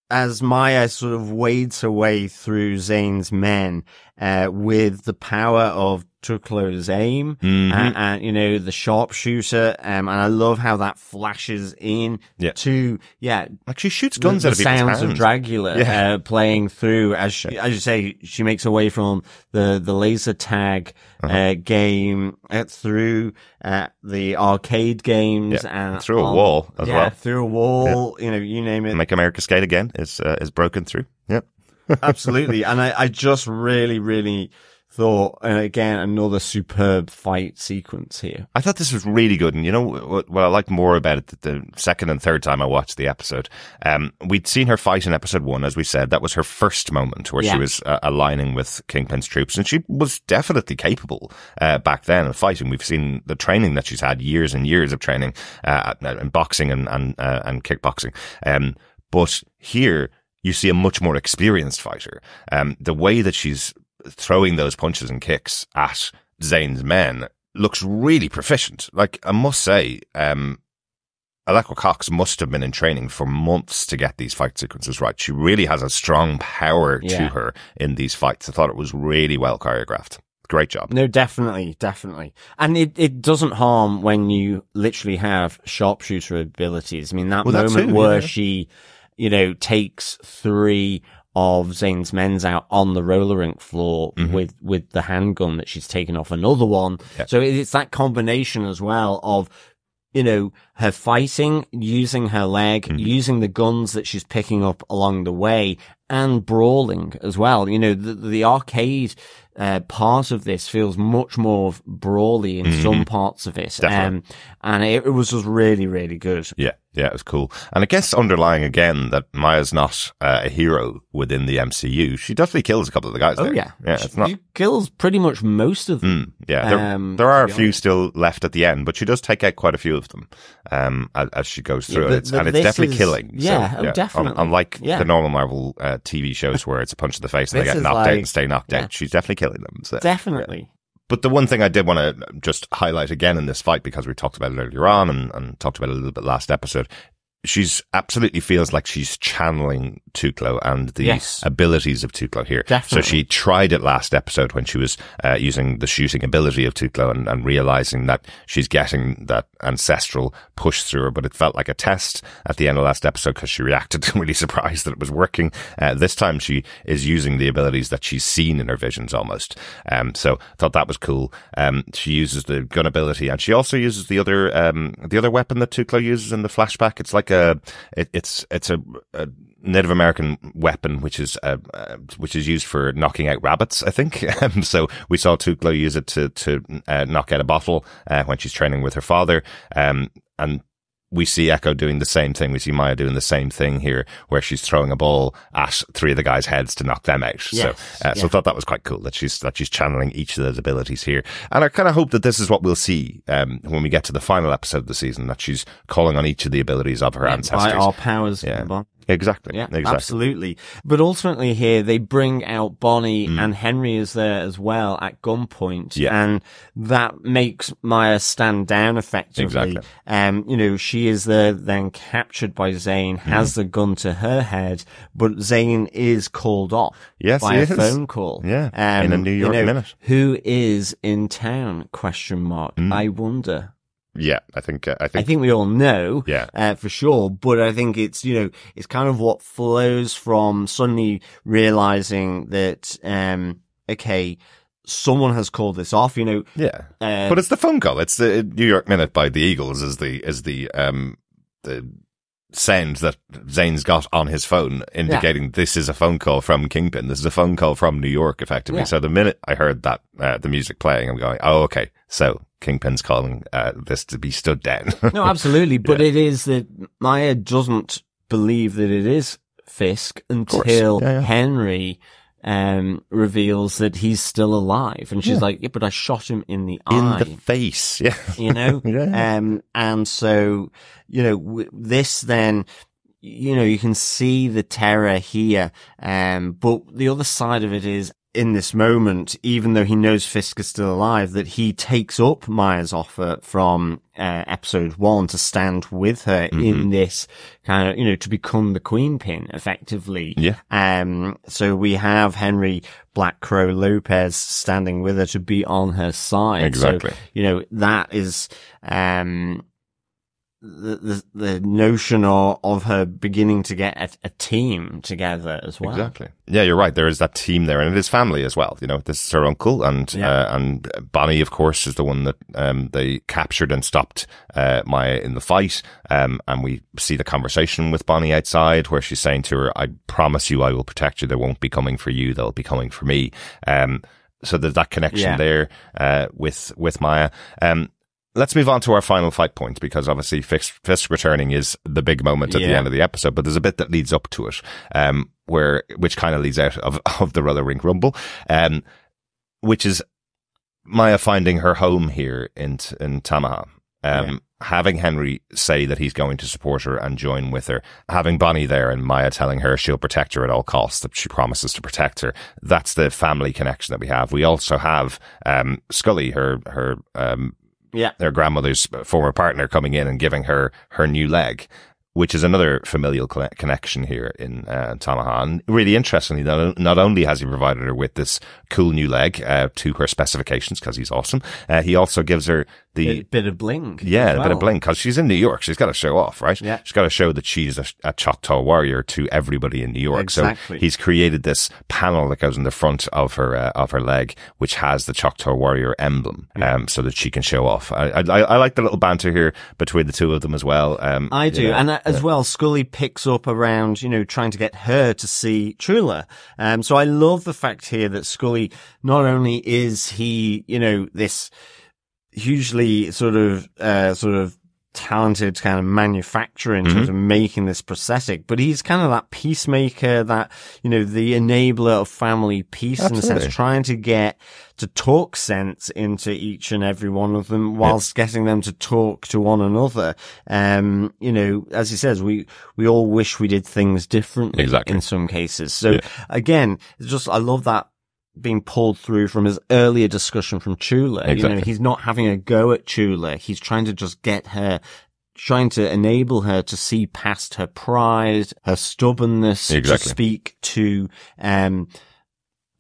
as Maya sort of wades her way through Zane's men, uh, with the power of Tuklo's aim, Mhm. and, and, you know, the sharpshooter, um, and I love how that flashes in Yeah. to, yeah, Like she shoots guns the of sounds of Dragula Yeah. uh, playing through as she, as you say, she makes her way from the the laser tag Uh-huh. uh, game uh, through uh, the arcade games Yeah, and through a on- wall as yeah, well. through a wall. You know, you name it. Make America Skate Again is uh, is broken through. Yeah. [laughs] Absolutely, and I, I just really, really thought, and again, another superb fight sequence here. I thought this was really good, and you know what, what I liked more about it the, second and third time I watched the episode. Um, we'd seen her fight in episode one, as we said. That was her first moment where Yeah. she was uh, aligning with Kingpin's troops, and she was definitely capable uh, back then of fighting. We've seen the training that she's had, years and years of training uh, in boxing and and uh, and kickboxing. Um, but here you see a much more experienced fighter. Um, the way that she's throwing those punches and kicks at Zane's men looks really proficient. Like I must say, um, Alaqua Cox must have been in training for months to get these fight sequences right. She really has a strong power to her in these fights. I thought it was really well choreographed. Great job. No, definitely, definitely. And it, it doesn't harm when you literally have sharpshooter abilities. I mean, that Well, that moment too, where yeah. she, you know, takes three of Zane's men's out on the roller rink floor Mhm. with, with the handgun that she's taken off another one. Yeah. So it's that combination as well of, you know, her fighting, using her leg, Mhm. using the guns that she's picking up along the way and brawling as well. You know, the, the arcade, uh, part of this feels much more brawly in Mhm. some parts of it. Um, and it, it was just really, really good. Yeah, yeah, it was cool. And I guess underlying again that Maya's not uh, a hero within the MCU. She definitely kills a couple of the guys Oh there. yeah. yeah. She, It's not. she kills pretty much most of them. Mm, yeah, there, Um, there are a few honest. still left at the end, but she does take out quite a few of them um, as, as she goes Yeah, through but- it. But and it's definitely is- killing. yeah, so, oh, definitely. Un- unlike Yeah. the normal Marvel uh, TV shows where it's a punch to the face and they get knocked out and stay knocked yeah. out, she's definitely killing them. So. Definitely. But the one thing I did want to just highlight again in this fight, because we talked about it earlier on and, and talked about it a little bit last episode, she's absolutely feels like she's channeling Tuklo and the Yes. abilities of Tuklo here. Definitely. So she tried it last episode when she was uh, using the shooting ability of Tuklo and, and realizing that she's getting that ancestral push through her, but it felt like a test at the end of last episode because she reacted [laughs] really surprised that it was working. Uh, this time she is using the abilities that she's seen in her visions almost. Um, so I thought that was cool. Um, she uses the gun ability and she also uses the other, um, the other weapon that Tuklo uses in the flashback. It's like a, it, it's, it's a, a Native American weapon, which is, uh, uh, which is used for knocking out rabbits, I think. [laughs] Um, so we saw Tuklo use it to, to, uh, knock out a bottle, uh, when she's training with her father. Um, and we see Echo doing the same thing. We see Maya doing the same thing here, where she's throwing a ball at three of the guys' heads to knock them out. Yes, so, uh, so. I thought that was quite cool that she's that she's channeling each of those abilities here. And I kind of hope that this is what we'll see um, when we get to the final episode of the season. That she's calling on each of the abilities of her By ancestors. our powers Yeah. Exactly. Yeah, exactly. absolutely. But ultimately here, they bring out Bonnie Mm. and Henry is there as well at gunpoint. Yeah. And that makes Maya stand down effectively. Exactly. Um, you know, she is there then captured by Zane, Mm-hmm. has the gun to her head, but Zane is called off Yes, by a is. phone call. Yeah, Um, in a New you York know, minute. Who is in town? Question mark. Mm. I wonder. Yeah, I think uh, I think I think we all know, Yeah. uh, for sure. But I think it's you know it's kind of what flows from suddenly realizing that um okay, someone has called this off. You know, yeah. uh, But it's the phone call. It's the New York Minute by the Eagles is the is the um the sound that Zane's got on his phone indicating this is a phone call from Kingpin. This is a phone call from New York, effectively. Yeah. So the minute I heard that uh, the music playing, I'm going, oh, okay. So Kingpin's calling uh, this to be stood down. [laughs] no, absolutely. But it is that Maya doesn't believe that it is Fisk until Yeah, yeah. Henry um reveals that he's still alive, and she's Yeah. like, "Yeah, but I shot him in the In eye." In the face. [laughs] Yeah. you know? [laughs] Yeah. Um, and so, you know, w- this then, you know, you can see the terror here. Um, but the other side of it is in this moment, even though he knows Fisk is still alive, that he takes up Maya's offer from, uh, episode one to stand with her Mm-hmm. in this kind of, you know, to become the queen pin effectively. Yeah. Um, so we have Henry Black Crow Lopez standing with her to be on her side. Exactly. So, you know, that is, um, the, the, the notion of, of her beginning to get a, a team together as well. Exactly. Yeah, you're right. There is that team there, and it is family as well. You know, this is her uncle, and Yeah. uh, and Bonnie, of course, is the one that um, they captured and stopped uh, Maya in the fight. Um, and we see the conversation with Bonnie outside, where she's saying to her, "I promise you, I will protect you. They won't be coming for you. They'll be coming for me." Um, so there's that connection Yeah. there uh, with with Maya. Um, Let's move on to our final fight point because obviously Fisk, Fisk returning is the big moment at the end of the episode, but there's a bit that leads up to it, um, where, which kind of leads out of, [laughs] of the Roller Rink Rumble, um, which is Maya finding her home here in, in Tamaha. Um, Yeah. having Henry say that he's going to support her and join with her, having Bonnie there and Maya telling her she'll protect her at all costs, that she promises to protect her. That's the family connection that we have. We also have, um, Skully, her, her, um, Yeah. their grandmother's former partner coming in and giving her her new leg, which is another familial conne- connection here in uh. Really interestingly, not, not only has he provided her with this cool new leg uh, to her specifications because he's awesome, uh, he also gives her the Bit, bit of bling. yeah, as a bit of well. bling because she's in New York. She's got to show off, right? Yeah. She's got to show that she's a, a Choctaw warrior to everybody in New York. Exactly. So he's created this panel that goes in the front of her uh, of her leg, which has the Choctaw warrior emblem, um, so that she can show off. I, I I like the little banter here between the two of them as well. Um, I you do. know. and uh, as well, Skully picks up around, you know, trying to get her to see Chula. Um, so I love the fact here that Skully, not only is he, you know, this hugely sort of, uh, sort of talented kind of manufacturer in Mm-hmm. terms of making this prosthetic, but he's kind of that peacemaker, that, you know, the enabler of family peace in a sense, trying to get to talk sense into each and every one of them whilst getting them to talk to one another. Um, you know, as he says, we, we all wish we did things differently Exactly. in some cases. So Yeah. again, it's just, I love that being pulled through from his earlier discussion from Chula. You know, he's not having a go at Chula. He's trying to just get her, trying to enable her to see past her pride, her stubbornness, Exactly. to speak to, um,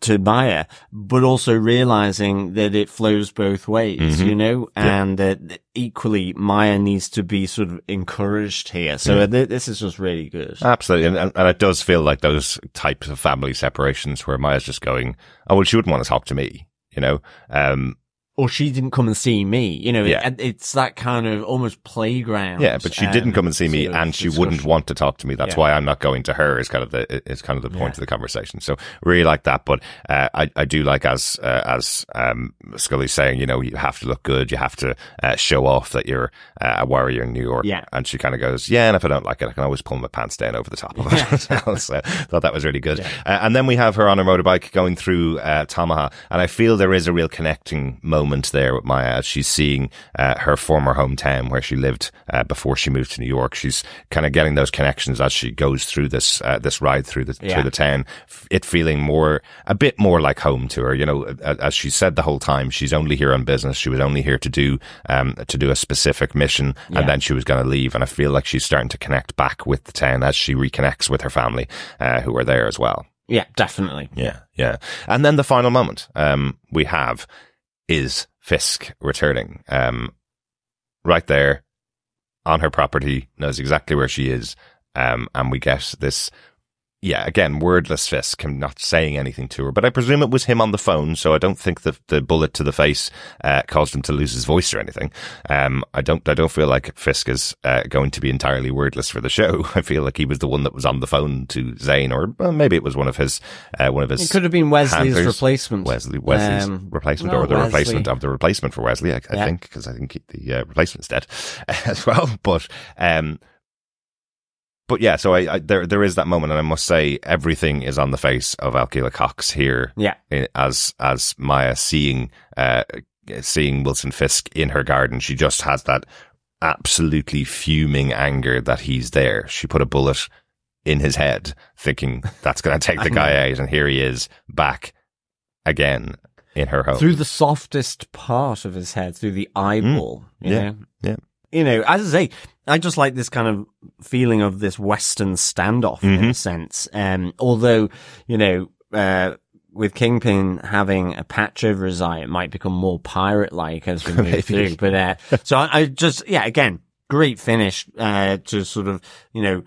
to Maya, but also realizing that it flows both ways, Mhm. you know, Yeah. and that equally Maya needs to be sort of encouraged here. So Yeah. th- this is just really good. Absolutely, and, and and it does feel like those types of family separations where Maya's just going, "Oh well, she wouldn't want to talk to me," you know. Um, or she didn't come and see me. You know, Yeah. it, it's that kind of almost playground. Yeah, but she didn't um, come and see me, and she wouldn't want to talk to me. That's Yeah. why I'm not going to her. Is kind of the is kind of the point Yeah. of the conversation. So really like that, but uh, I I do like as uh, as um, Skully's saying, you know, you have to look good, you have to uh, show off that you're uh, a warrior in New York. Yeah. and she kind of goes, yeah, and if I don't like it, I can always pull my pants down over the top of it. well. [laughs] So thought that was really good. Uh, and then we have her on her motorbike going through uh, Tamaha, and I feel there is a real connecting moment moment there with Maya as she's seeing uh, her former hometown where she lived uh, before she moved to New York. She's kind of getting those connections as she goes through this uh, this ride through the Yeah. through the town. It feeling more a bit more like home to her. You know, as she said the whole time, she's only here on business. She was only here to do um to do a specific mission, Yeah. and then she was going to leave. And I feel like she's starting to connect back with the town as she reconnects with her family, uh, who are there as well. Yeah, definitely. Yeah, yeah. And then the final moment um, we have is Fisk returning. Um, right there on her property, knows exactly where she is. Um, and we get this, yeah, again, wordless Fisk, him not saying anything to her. But I presume it was him on the phone, so I don't think the the bullet to the face uh, caused him to lose his voice or anything. Um, I don't, I don't feel like Fisk is uh, going to be entirely wordless for the show. [laughs] I feel like he was the one that was on the phone to Zane, or well, maybe it was one of his, uh, one of his. It could have been Wesley's handlers. replacement. Wesley, Wesley's Um, replacement, no, or the Wesley. replacement of the replacement for Wesley, I, I Yeah. think, because I think the uh, replacement's dead [laughs] as well. But, um, but yeah, so I, I there there is that moment, and I must say everything is on the face of Alaqua Cox here, Yeah. as as Maya seeing uh seeing Wilson Fisk in her garden. She just has that absolutely fuming anger that he's there. She put a bullet in his head, thinking that's going to take the [laughs] guy out, and here he is back again in her home. Through the softest part of his head, through the eyeball. Mm. Yeah. know? Yeah. You know, as I say, I just like this kind of feeling of this Western standoff in Mhm. a sense. Um, although, you know, uh, with Kingpin having a patch over his eye, it might become more pirate-like as we [laughs] move through. But, uh, [laughs] so I, I just, yeah, again, great finish, uh, to sort of, you know,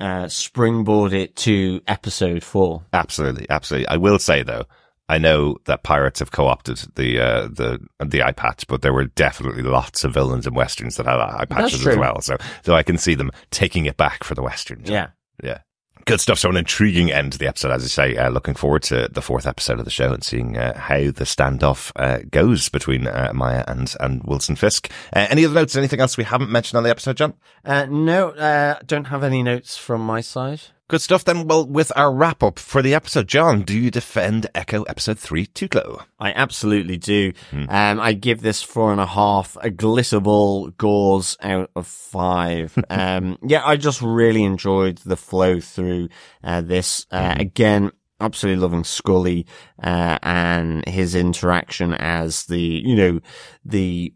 uh, springboard it to episode four. Absolutely, absolutely. I will say though, I know that pirates have co-opted the uh, the the eye patch, but there were definitely lots of villains in westerns that had eye patches as well. So, so I can see them taking it back for the westerns. Yeah. yeah. Good stuff. So an intriguing end to the episode, as I say. Uh, looking forward to the fourth episode of the show and seeing uh, how the standoff uh, goes between uh, Maya and and Wilson Fisk. Uh, any other notes? Anything else we haven't mentioned on the episode, John? Uh, no, uh, don't have any notes from my side. Good stuff then. Well, with our wrap up for the episode, John, do you defend Echo episode three Tuklo? I absolutely do. Um, I give this four and a half a glitterball gauze out of five. [laughs] um, yeah, I just really enjoyed the flow through, uh, this. Uh, again, absolutely loving Skully, uh, and his interaction as the, you know, the,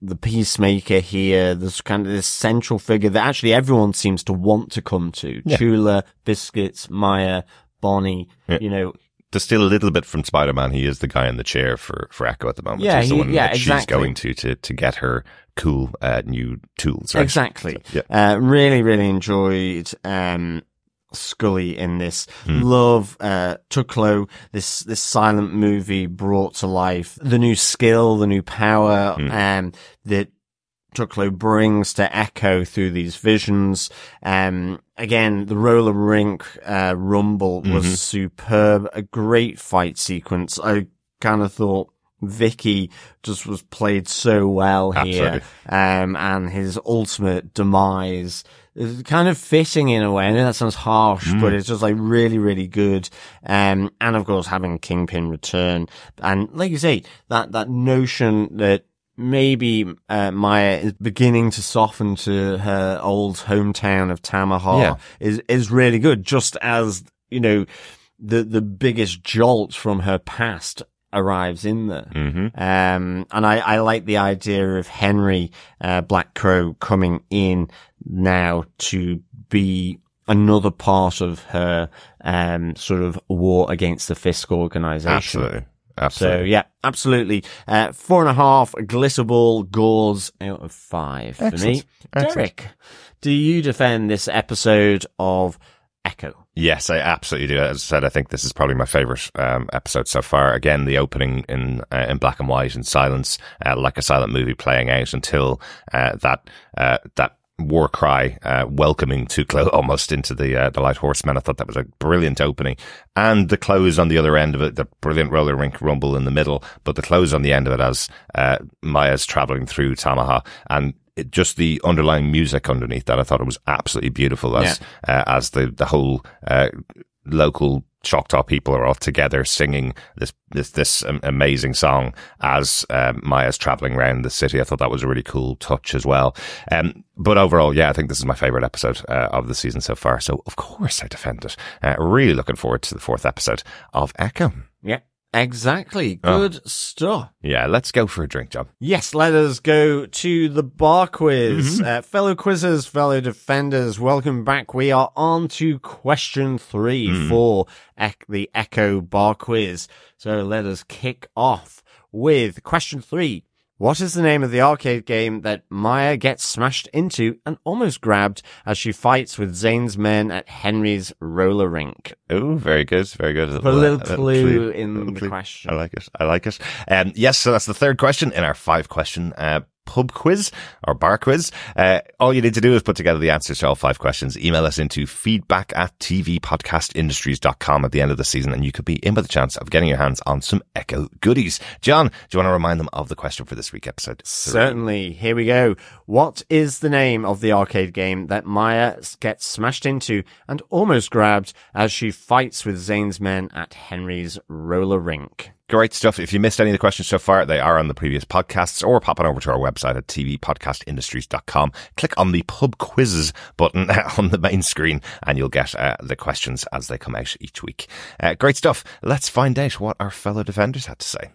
the peacemaker here, this kind of this central figure that actually everyone seems to want to come to. Yeah. Chula, Biscuits, Maya, Bonnie, Yeah. you know, to steal a little bit from Spider Man, he is the guy in the chair for, for Echo at the moment. Yeah, He's the he- one yeah, that she's going to, to to get her cool uh, new tools. Right? Exactly. So, yeah. Uh, really, really enjoyed, um, Skully in this. Hmm. Love, uh, Tuklo, this, this silent movie brought to life the new skill, the new power, Hmm. um, that Tuklo brings to Echo through these visions. Um, again, the roller rink, uh, rumble was Mhm. superb. A great fight sequence. I kind of thought Vickie just was played so well here. Absolutely. Um, and his ultimate demise is kind of fitting in a way. I know that sounds harsh, Mm. but it's just like really, really good. Um, and of course having Kingpin return. And like you say, that, that notion that maybe, uh, Maya is beginning to soften to her old hometown of Tamaha Yeah. is, is really good. Just as, you know, the, the biggest jolt from her past arrives in there. Mm-hmm. Um, and I, I like the idea of Henry, uh, Black Crow coming in now to be another part of her, um, sort of war against the Fisk organization. Absolutely. Absolutely. So yeah, absolutely. Uh, four and a half glitterball gauze out of five for me. Excellent. Excellent. Derek, do you defend this episode of Echo? Yes, I absolutely do. As I said, I think this is probably my favorite um, episode so far. Again, the opening in uh, in black and white and silence, uh, like a silent movie playing out until uh, that uh, that war cry uh, welcoming Tuklo [laughs] almost into the uh, the light horsemen. I thought that was a brilliant opening, and the close on the other end of it, the brilliant roller rink rumble in the middle, but the close on the end of it as uh, Maya's traveling through Tamaha and. It, just the underlying music underneath that, I thought it was absolutely beautiful as uh, as the the whole uh, local Choctaw people are all together singing this this this um, amazing song as um, Maya's traveling around the city. I thought that was a really cool touch as well. Um, but overall, yeah, I think this is my favorite episode uh, of the season so far. So of course I defend it. Uh, really looking forward to the fourth episode of Echo. Yeah. Exactly. Oh. Good stuff. Yeah, let's go for a drink, John. Yes, let us go to the bar quiz. Uh, fellow quizzers, fellow defenders, welcome back. We are on to question three for ec- the Echo bar quiz. So let us kick off with question three. What is the name of the arcade game that Maya gets smashed into and almost grabbed as she fights with Zane's men at Henry's roller rink? Oh, very good, very good. Put a little clue in the question. I like it. I like it. Um, yes, so that's the third question in our five question uh, pub quiz or bar quiz. Uh, all you need to do is put together the answers to all five questions. Email us into feedback at tvpodcastindustries.com at the end of the season, and you could be in with a chance of getting your hands on some Echo goodies. John, do you want to remind them of the question for this week episode? Certainly. Here we go. What is the name of the arcade game that Maya gets smashed into and almost grabbed as she fights with Zane's men at Henry's roller rink? Great stuff. If you missed any of the questions so far, they are on the previous podcasts or pop on over to our website at tvpodcastindustries.com. Click on the pub quizzes button [laughs] on the main screen and you'll get uh, the questions as they come out each week. Uh, great stuff. Let's find out what our fellow defenders had to say.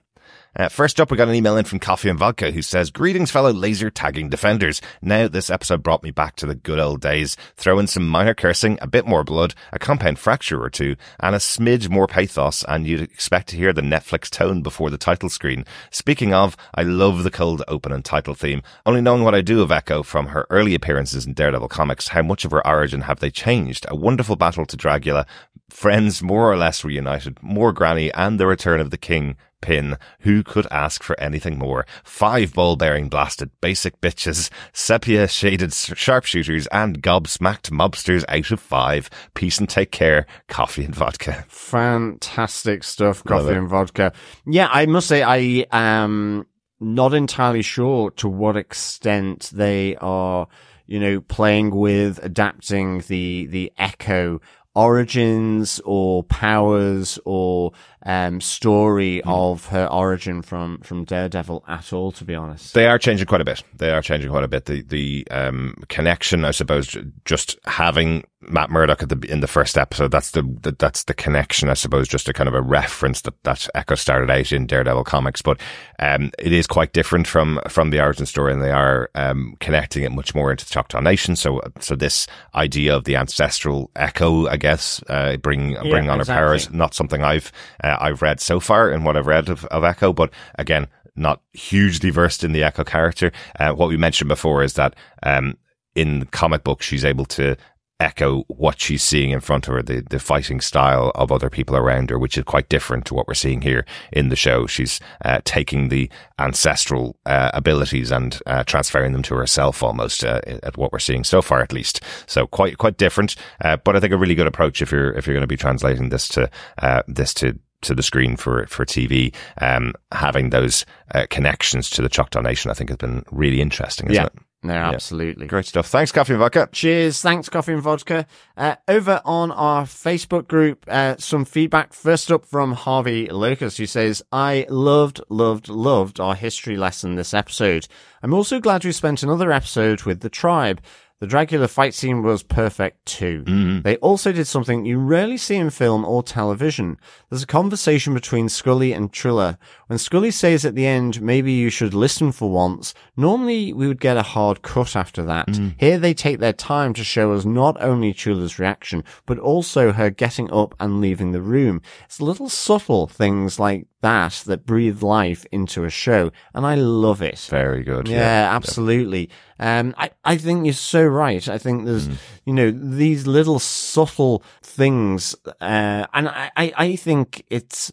Uh, first up, we got an email in from Coffee and Vodka who says, Greetings, fellow laser tagging defenders. Now, this episode brought me back to the good old days. Throw in some minor cursing, a bit more blood, a compound fracture or two, and a smidge more pathos, and you'd expect to hear the Netflix tone before the title screen. Speaking of, I love the cold open and title theme. Only knowing what I do of Echo from her early appearances in Daredevil comics, how much of her origin have they changed? A wonderful battle to Dragula, friends more or less reunited, more granny, and the return of the king pin. Who could ask for anything more? Five ball bearing blasted basic bitches, sepia shaded sharpshooters, and gobsmacked mobsters out of five. Peace and take care. Coffee and vodka. Fantastic stuff, coffee and vodka. Yeah, I must say I am not entirely sure to what extent they are, you know, playing with adapting the the echo origins or powers or um story Hmm. of her origin from from Daredevil at all to be honest. They are changing quite a bit. They are changing quite a bit. The the um, connection, I suppose, just having Matt Murdock at the in the first episode. That's the, the that's the connection, I suppose. Just a kind of a reference that that Echo started out in Daredevil comics, but um, it is quite different from from the origin story, and they are um, connecting it much more into the Choctaw Nation. So so this idea of the ancestral Echo, I guess, uh, bring bring on exactly. her powers, not something I've uh, I've read so far in what I've read of, of Echo, but again, not hugely versed in the Echo character. Uh, what we mentioned before is that um, in comic book, she's able to echo what she's seeing in front of her, the, the fighting style of other people around her, which is quite different to what we're seeing here in the show. She's uh, taking the ancestral uh, abilities and uh, transferring them to herself almost uh, at what we're seeing so far, at least. So quite quite different, uh, but I think a really good approach if you're if you're going to be translating this to uh, this to to the screen for for TV, um, having those uh, connections to the Choctaw Nation, I think has been really interesting. Isn't Yeah. it? No, absolutely. Great stuff. Thanks, Coffee and Vodka. Cheers. Thanks, Coffee and Vodka. Uh, over on our Facebook group, uh, some feedback. First up from Harvey Lucas, who says, I loved, loved, loved our history lesson this episode. I'm also glad we spent another episode with the tribe. The Dragula fight scene was perfect too. Mm-hmm. They also did something you rarely see in film or television. There's a conversation between Skully and Chula. When Skully says at the end, maybe you should listen for once, normally we would get a hard cut after that. Mm. Here they take their time to show us not only Chula's reaction, but also her getting up and leaving the room. It's little subtle things like that that breathe life into a show, and I love it. Very good. Yeah, absolutely. Um, I, I think you're so right. I think there's, you know, these little subtle things, uh, and I, I, I think it's,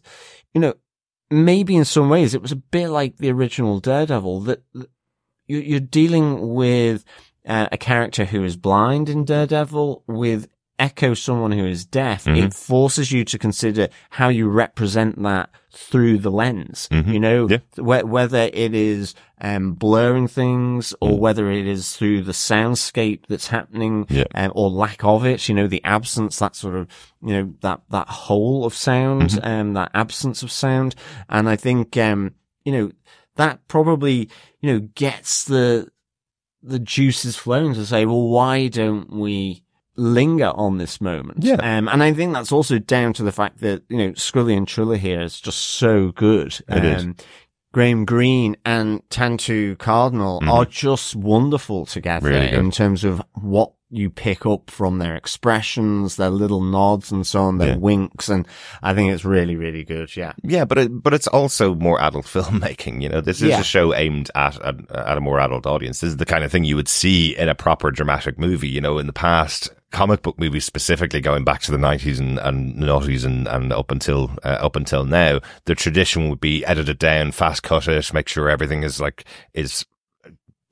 you know, maybe in some ways it was a bit like the original Daredevil that that you, you're dealing with uh, a character who is blind in Daredevil with echo someone who is deaf, Mm-hmm. it forces you to consider how you represent that through the lens. You know, Mm-hmm. Yeah. whe- whether it is um, blurring things or Mm. whether it is through the soundscape that's happening Yeah. um, or lack of it, you know, the absence, that sort of, you know, that, that hole of sound, Mm-hmm. and that absence of sound. And I think, um, you know, that probably, you know, gets the, the juices flowing to say, well, why don't we linger on this moment? Yeah. Um, and I think that's also down to the fact that, you know, Skully and Chula here is just so good. It is. um, Graham Greene and Tantoo Cardinal are just wonderful together. Really in terms of what you pick up from their expressions, their little nods and so on, their Yeah. winks. And I think it's really, really good. Yeah. Yeah, but it, but it's also more adult [laughs] filmmaking. You know, this is Yeah. a show aimed at, at at a more adult audience. This is the kind of thing you would see in a proper dramatic movie. You know, in the past, comic book movies specifically going back to the nineties and and noughties and and up until uh, up until now, the tradition would be edit it down, fast cut it, make sure everything is like is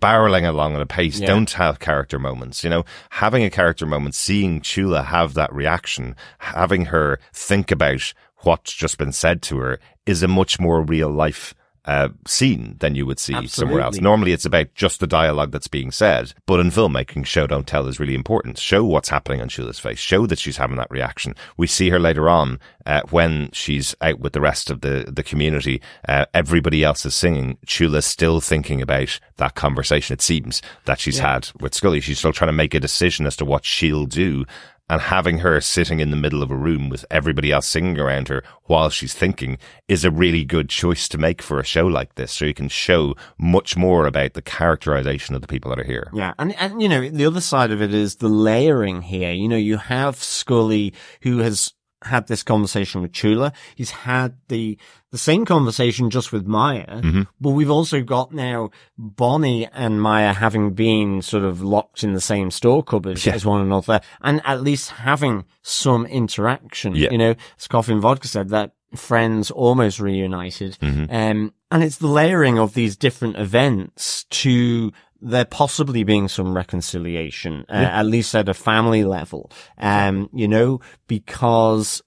barreling along at a pace. Yeah. Don't have character moments. You know, having a character moment, seeing Chula have that reaction, having her think about what's just been said to her is a much more real life uh, scene than you would see somewhere else. Normally it's about just the dialogue that's being said, but in filmmaking, show don't tell is really important. Show what's happening on Chula's face. Show that she's having that reaction. We see her later on, uh, when she's out with the rest of the, the community, uh, everybody else is singing. Chula's still thinking about that conversation, it seems, that she's had with Skully. She's still trying to make a decision as to what she'll do and having her sitting in the middle of a room with everybody else singing around her while she's thinking is a really good choice to make for a show like this. So you can show much more about the characterization of the people that are here. Yeah, and and you know the other side of it is the layering here. You know, you have Skully who has had this conversation with Chula. He's had the the same conversation just with Maya, Mm-hmm. but we've also got now Bonnie and Maya having been sort of locked in the same store cupboard Yeah. as one another, and at least having some interaction. Yeah. You know, as Coffee and Vodka said that friends almost reunited. Mm-hmm. Um, and it's the layering of these different events to there possibly being some reconciliation, uh, at least at a family level. Um, you know, because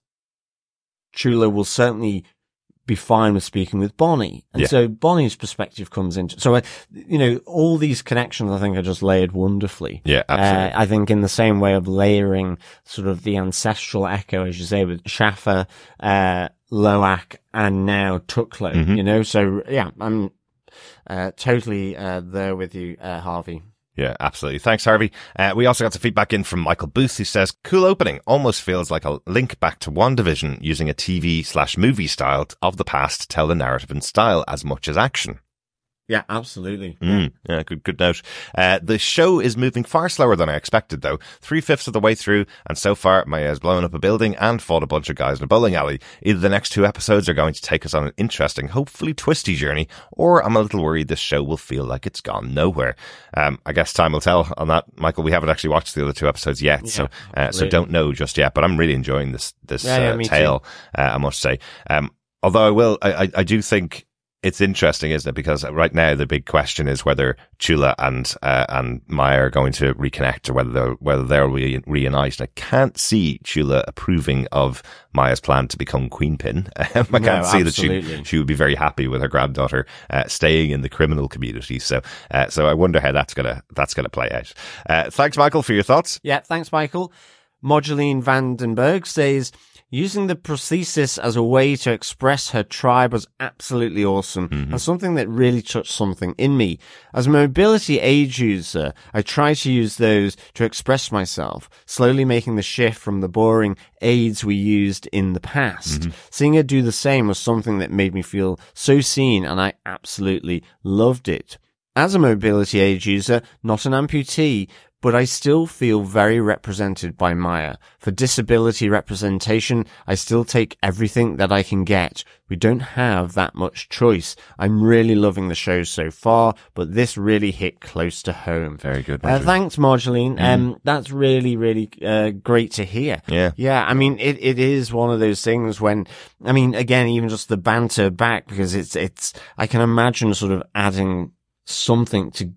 Chula will certainly be fine with speaking with Bonnie. And Yeah. so Bonnie's perspective comes into, so, uh, you know, all these connections I think are just layered wonderfully. Yeah, absolutely. Uh, I think in the same way of layering sort of the ancestral echo, as you say, with Chafa, uh, Lowak, and now Tuklo, Mm-hmm. you know? So, yeah, I'm, uh, totally, uh, there with you, uh, Harvey. Yeah, absolutely. Thanks, Harvey. Uh, we also got some feedback in from Michael Booth who says, cool opening. Almost feels like a link back to WandaVision, using a TV slash movie style of the past to tell the narrative in style as much as action. Yeah, absolutely. Mm, yeah, good, good note. Uh, the show is moving far slower than I expected, though. Three fifths of the way through, and so far, Maya has blown up a building and fought a bunch of guys in a bowling alley. Either the next two episodes are going to take us on an interesting, hopefully twisty journey, or I'm a little worried this show will feel like it's gone nowhere. Um, I guess time will tell on that, Michael. We haven't actually watched the other two episodes yet, so uh, so don't know just yet. But I'm really enjoying this this Yeah, yeah, uh, tale. Uh, I must say. Um, although I will, I, I, I do think it's interesting, isn't it? Because right now the big question is whether Chula and uh, and Maya are going to reconnect or whether they'll, whether they'll re- reunite. And I can't see Chula approving of Maya's plan to become Queenpin. Um, [laughs] I No, can't see that she she would be very happy with her granddaughter uh, staying in the criminal community. So uh, so I wonder how that's gonna that's gonna play out. Uh, thanks, Michael, for your thoughts. Yeah, thanks, Michael. Moduline Vandenberg says, using the prosthesis as a way to express her tribe was absolutely awesome mm-hmm. and something that really touched something in me. As a mobility aid user, I try to use those to express myself, slowly making the shift from the boring aids we used in the past. Mm-hmm. Seeing her do the same was something that made me feel so seen and I absolutely loved it. As a mobility aid user, not an amputee, but I still feel very represented by Maya. For disability representation, I still take everything that I can get. We don't have that much choice. I'm really loving the show so far, but this really hit close to home. Very good. Uh, thanks, Marjoline. Um, that's really, really uh, great to hear. Yeah. yeah. I mean, it, it is one of those things when, I mean, again, even just the banter back because it's it's. I can imagine sort of adding something to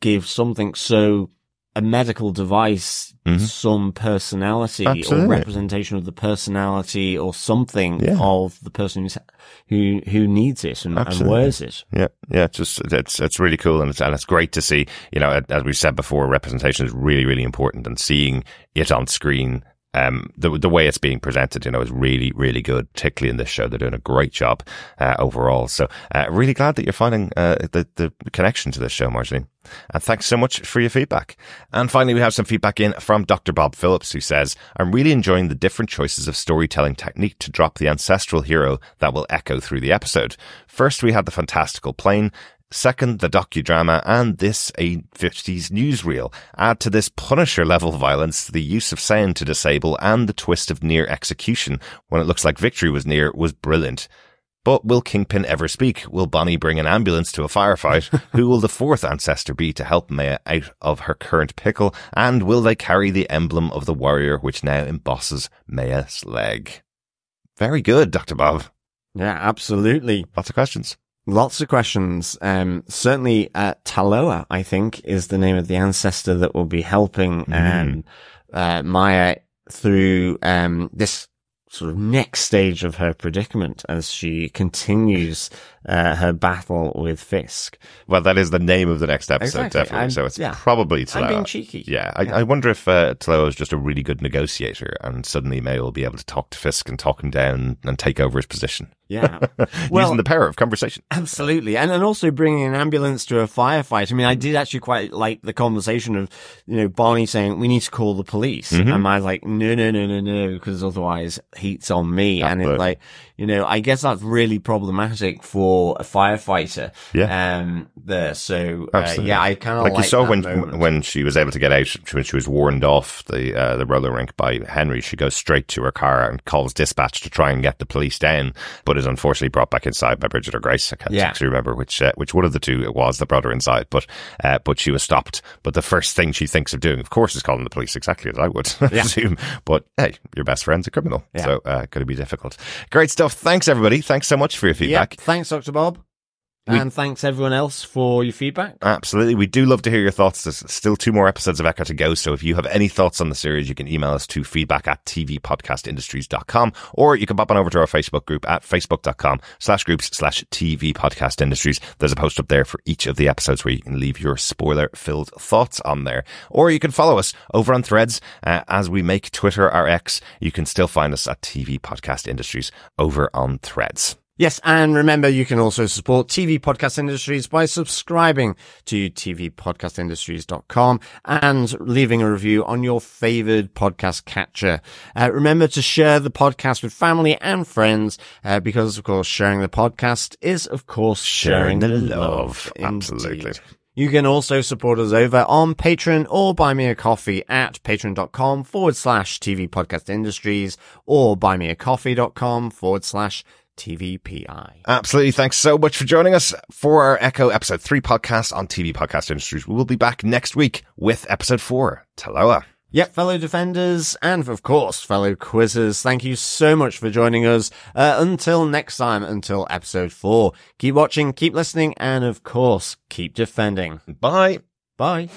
give something so a medical device some personality Mm-hmm. Absolutely. or representation of the personality or something Yeah. of the person who's, who who needs it and, and wears it. Yeah, yeah, it's just it's it's really cool and it's and it's great to see. You know, as we said before, representation is really really important, and seeing it on screen, um, the the way it's being presented, you know, is really really good. Particularly in this show, they're doing a great job uh, overall. So, uh, really glad that you're finding uh, the the connection to this show, Marceline. And thanks so much for your feedback. And finally, we have some feedback in from Dr. Bob Phillips, who says, I'm really enjoying the different choices of storytelling technique to drop the ancestral hero that will echo through the episode. First, we had the fantastical plane. Second, the docudrama and this a 50s newsreel. Add to this Punisher level violence, the use of sound to disable and the twist of near execution when it looks like victory was near was brilliant. But will Kingpin ever speak? Will Bonnie bring an ambulance to a firefight? [laughs] Who will the fourth ancestor be to help Maya out of her current pickle? And will they carry the emblem of the warrior which now embosses Maya's leg? Very good, Dr. Bob. Yeah, absolutely. Lots of questions. Lots of questions. Um, certainly, uh, Taloa, I think, is the name of the ancestor that will be helping, um, uh, Maya through, um, this sort of next stage of her predicament as she continues, uh, her battle with Fisk. Well, that is the name of the next episode, Exactly. definitely. I'm- so it's yeah. probably I'm being cheeky. Yeah, I, I wonder if uh, Taloa is just a really good negotiator, and suddenly May will be able to talk to Fisk and talk him down and take over his position. Yeah. [laughs] Well- using the power of conversation. Absolutely. And, and also bringing an ambulance to a firefight. I mean, I did actually quite like the conversation of, you know, Barney saying, we need to call the police. Mm-hmm. And I was like, no, no, no, no, no, because otherwise heat's on me. And it's like, you know, I guess that's really problematic for a firefighter. Yeah. Um, there. So, uh, yeah, I kind of like, like, you saw that when moment. when she was able to get out when she was warned off the uh, the roller rink by Henry. She goes straight to her car and calls dispatch to try and get the police down, but is unfortunately brought back inside by Bridgitte or Grace. I can't Yeah. actually remember which uh, which one of the two it was that brought her inside, but uh, but she was stopped. But the first thing she thinks of doing, of course, is calling the police, exactly as I would [laughs] assume. But hey, your best friend's a criminal, Yeah. so uh, going to be difficult. Great stuff. Thanks everybody. Thanks so much for your yeah. feedback. Thanks, Dr. Bob. We- and thanks everyone else for your feedback. Absolutely. We do love to hear your thoughts. There's still two more episodes of Echo to go. So if you have any thoughts on the series, you can email us to feedback at tvpodcastindustries.com or you can pop on over to our Facebook group at facebook.com slash groups slash TV podcast industries. There's a post up there for each of the episodes where you can leave your spoiler filled thoughts on there. Or you can follow us over on threads uh, as we make Twitter our X. You can still find us at TV podcast industries over on threads. Yes, and remember you can also support TV Podcast Industries by subscribing to tvpodcastindustries.com and leaving a review on your favored podcast catcher. Uh, remember to share the podcast with family and friends, uh, because of course sharing the podcast is of course sharing, Sharing the love. love. Absolutely. You can also support us over on Patreon or buy me a coffee at patreon.com forward slash TV podcast industries or buymeacoffee.com forward slash TVPI. Absolutely. Thanks so much for joining us for our Echo episode three podcast on TV podcast industries. We will be back next week with episode four. Taloa. Yep, fellow defenders and of course fellow quizzes, thank you so much for joining us. Uh, until next time, until episode four, keep watching, keep listening, and of course, keep defending. Bye. Bye.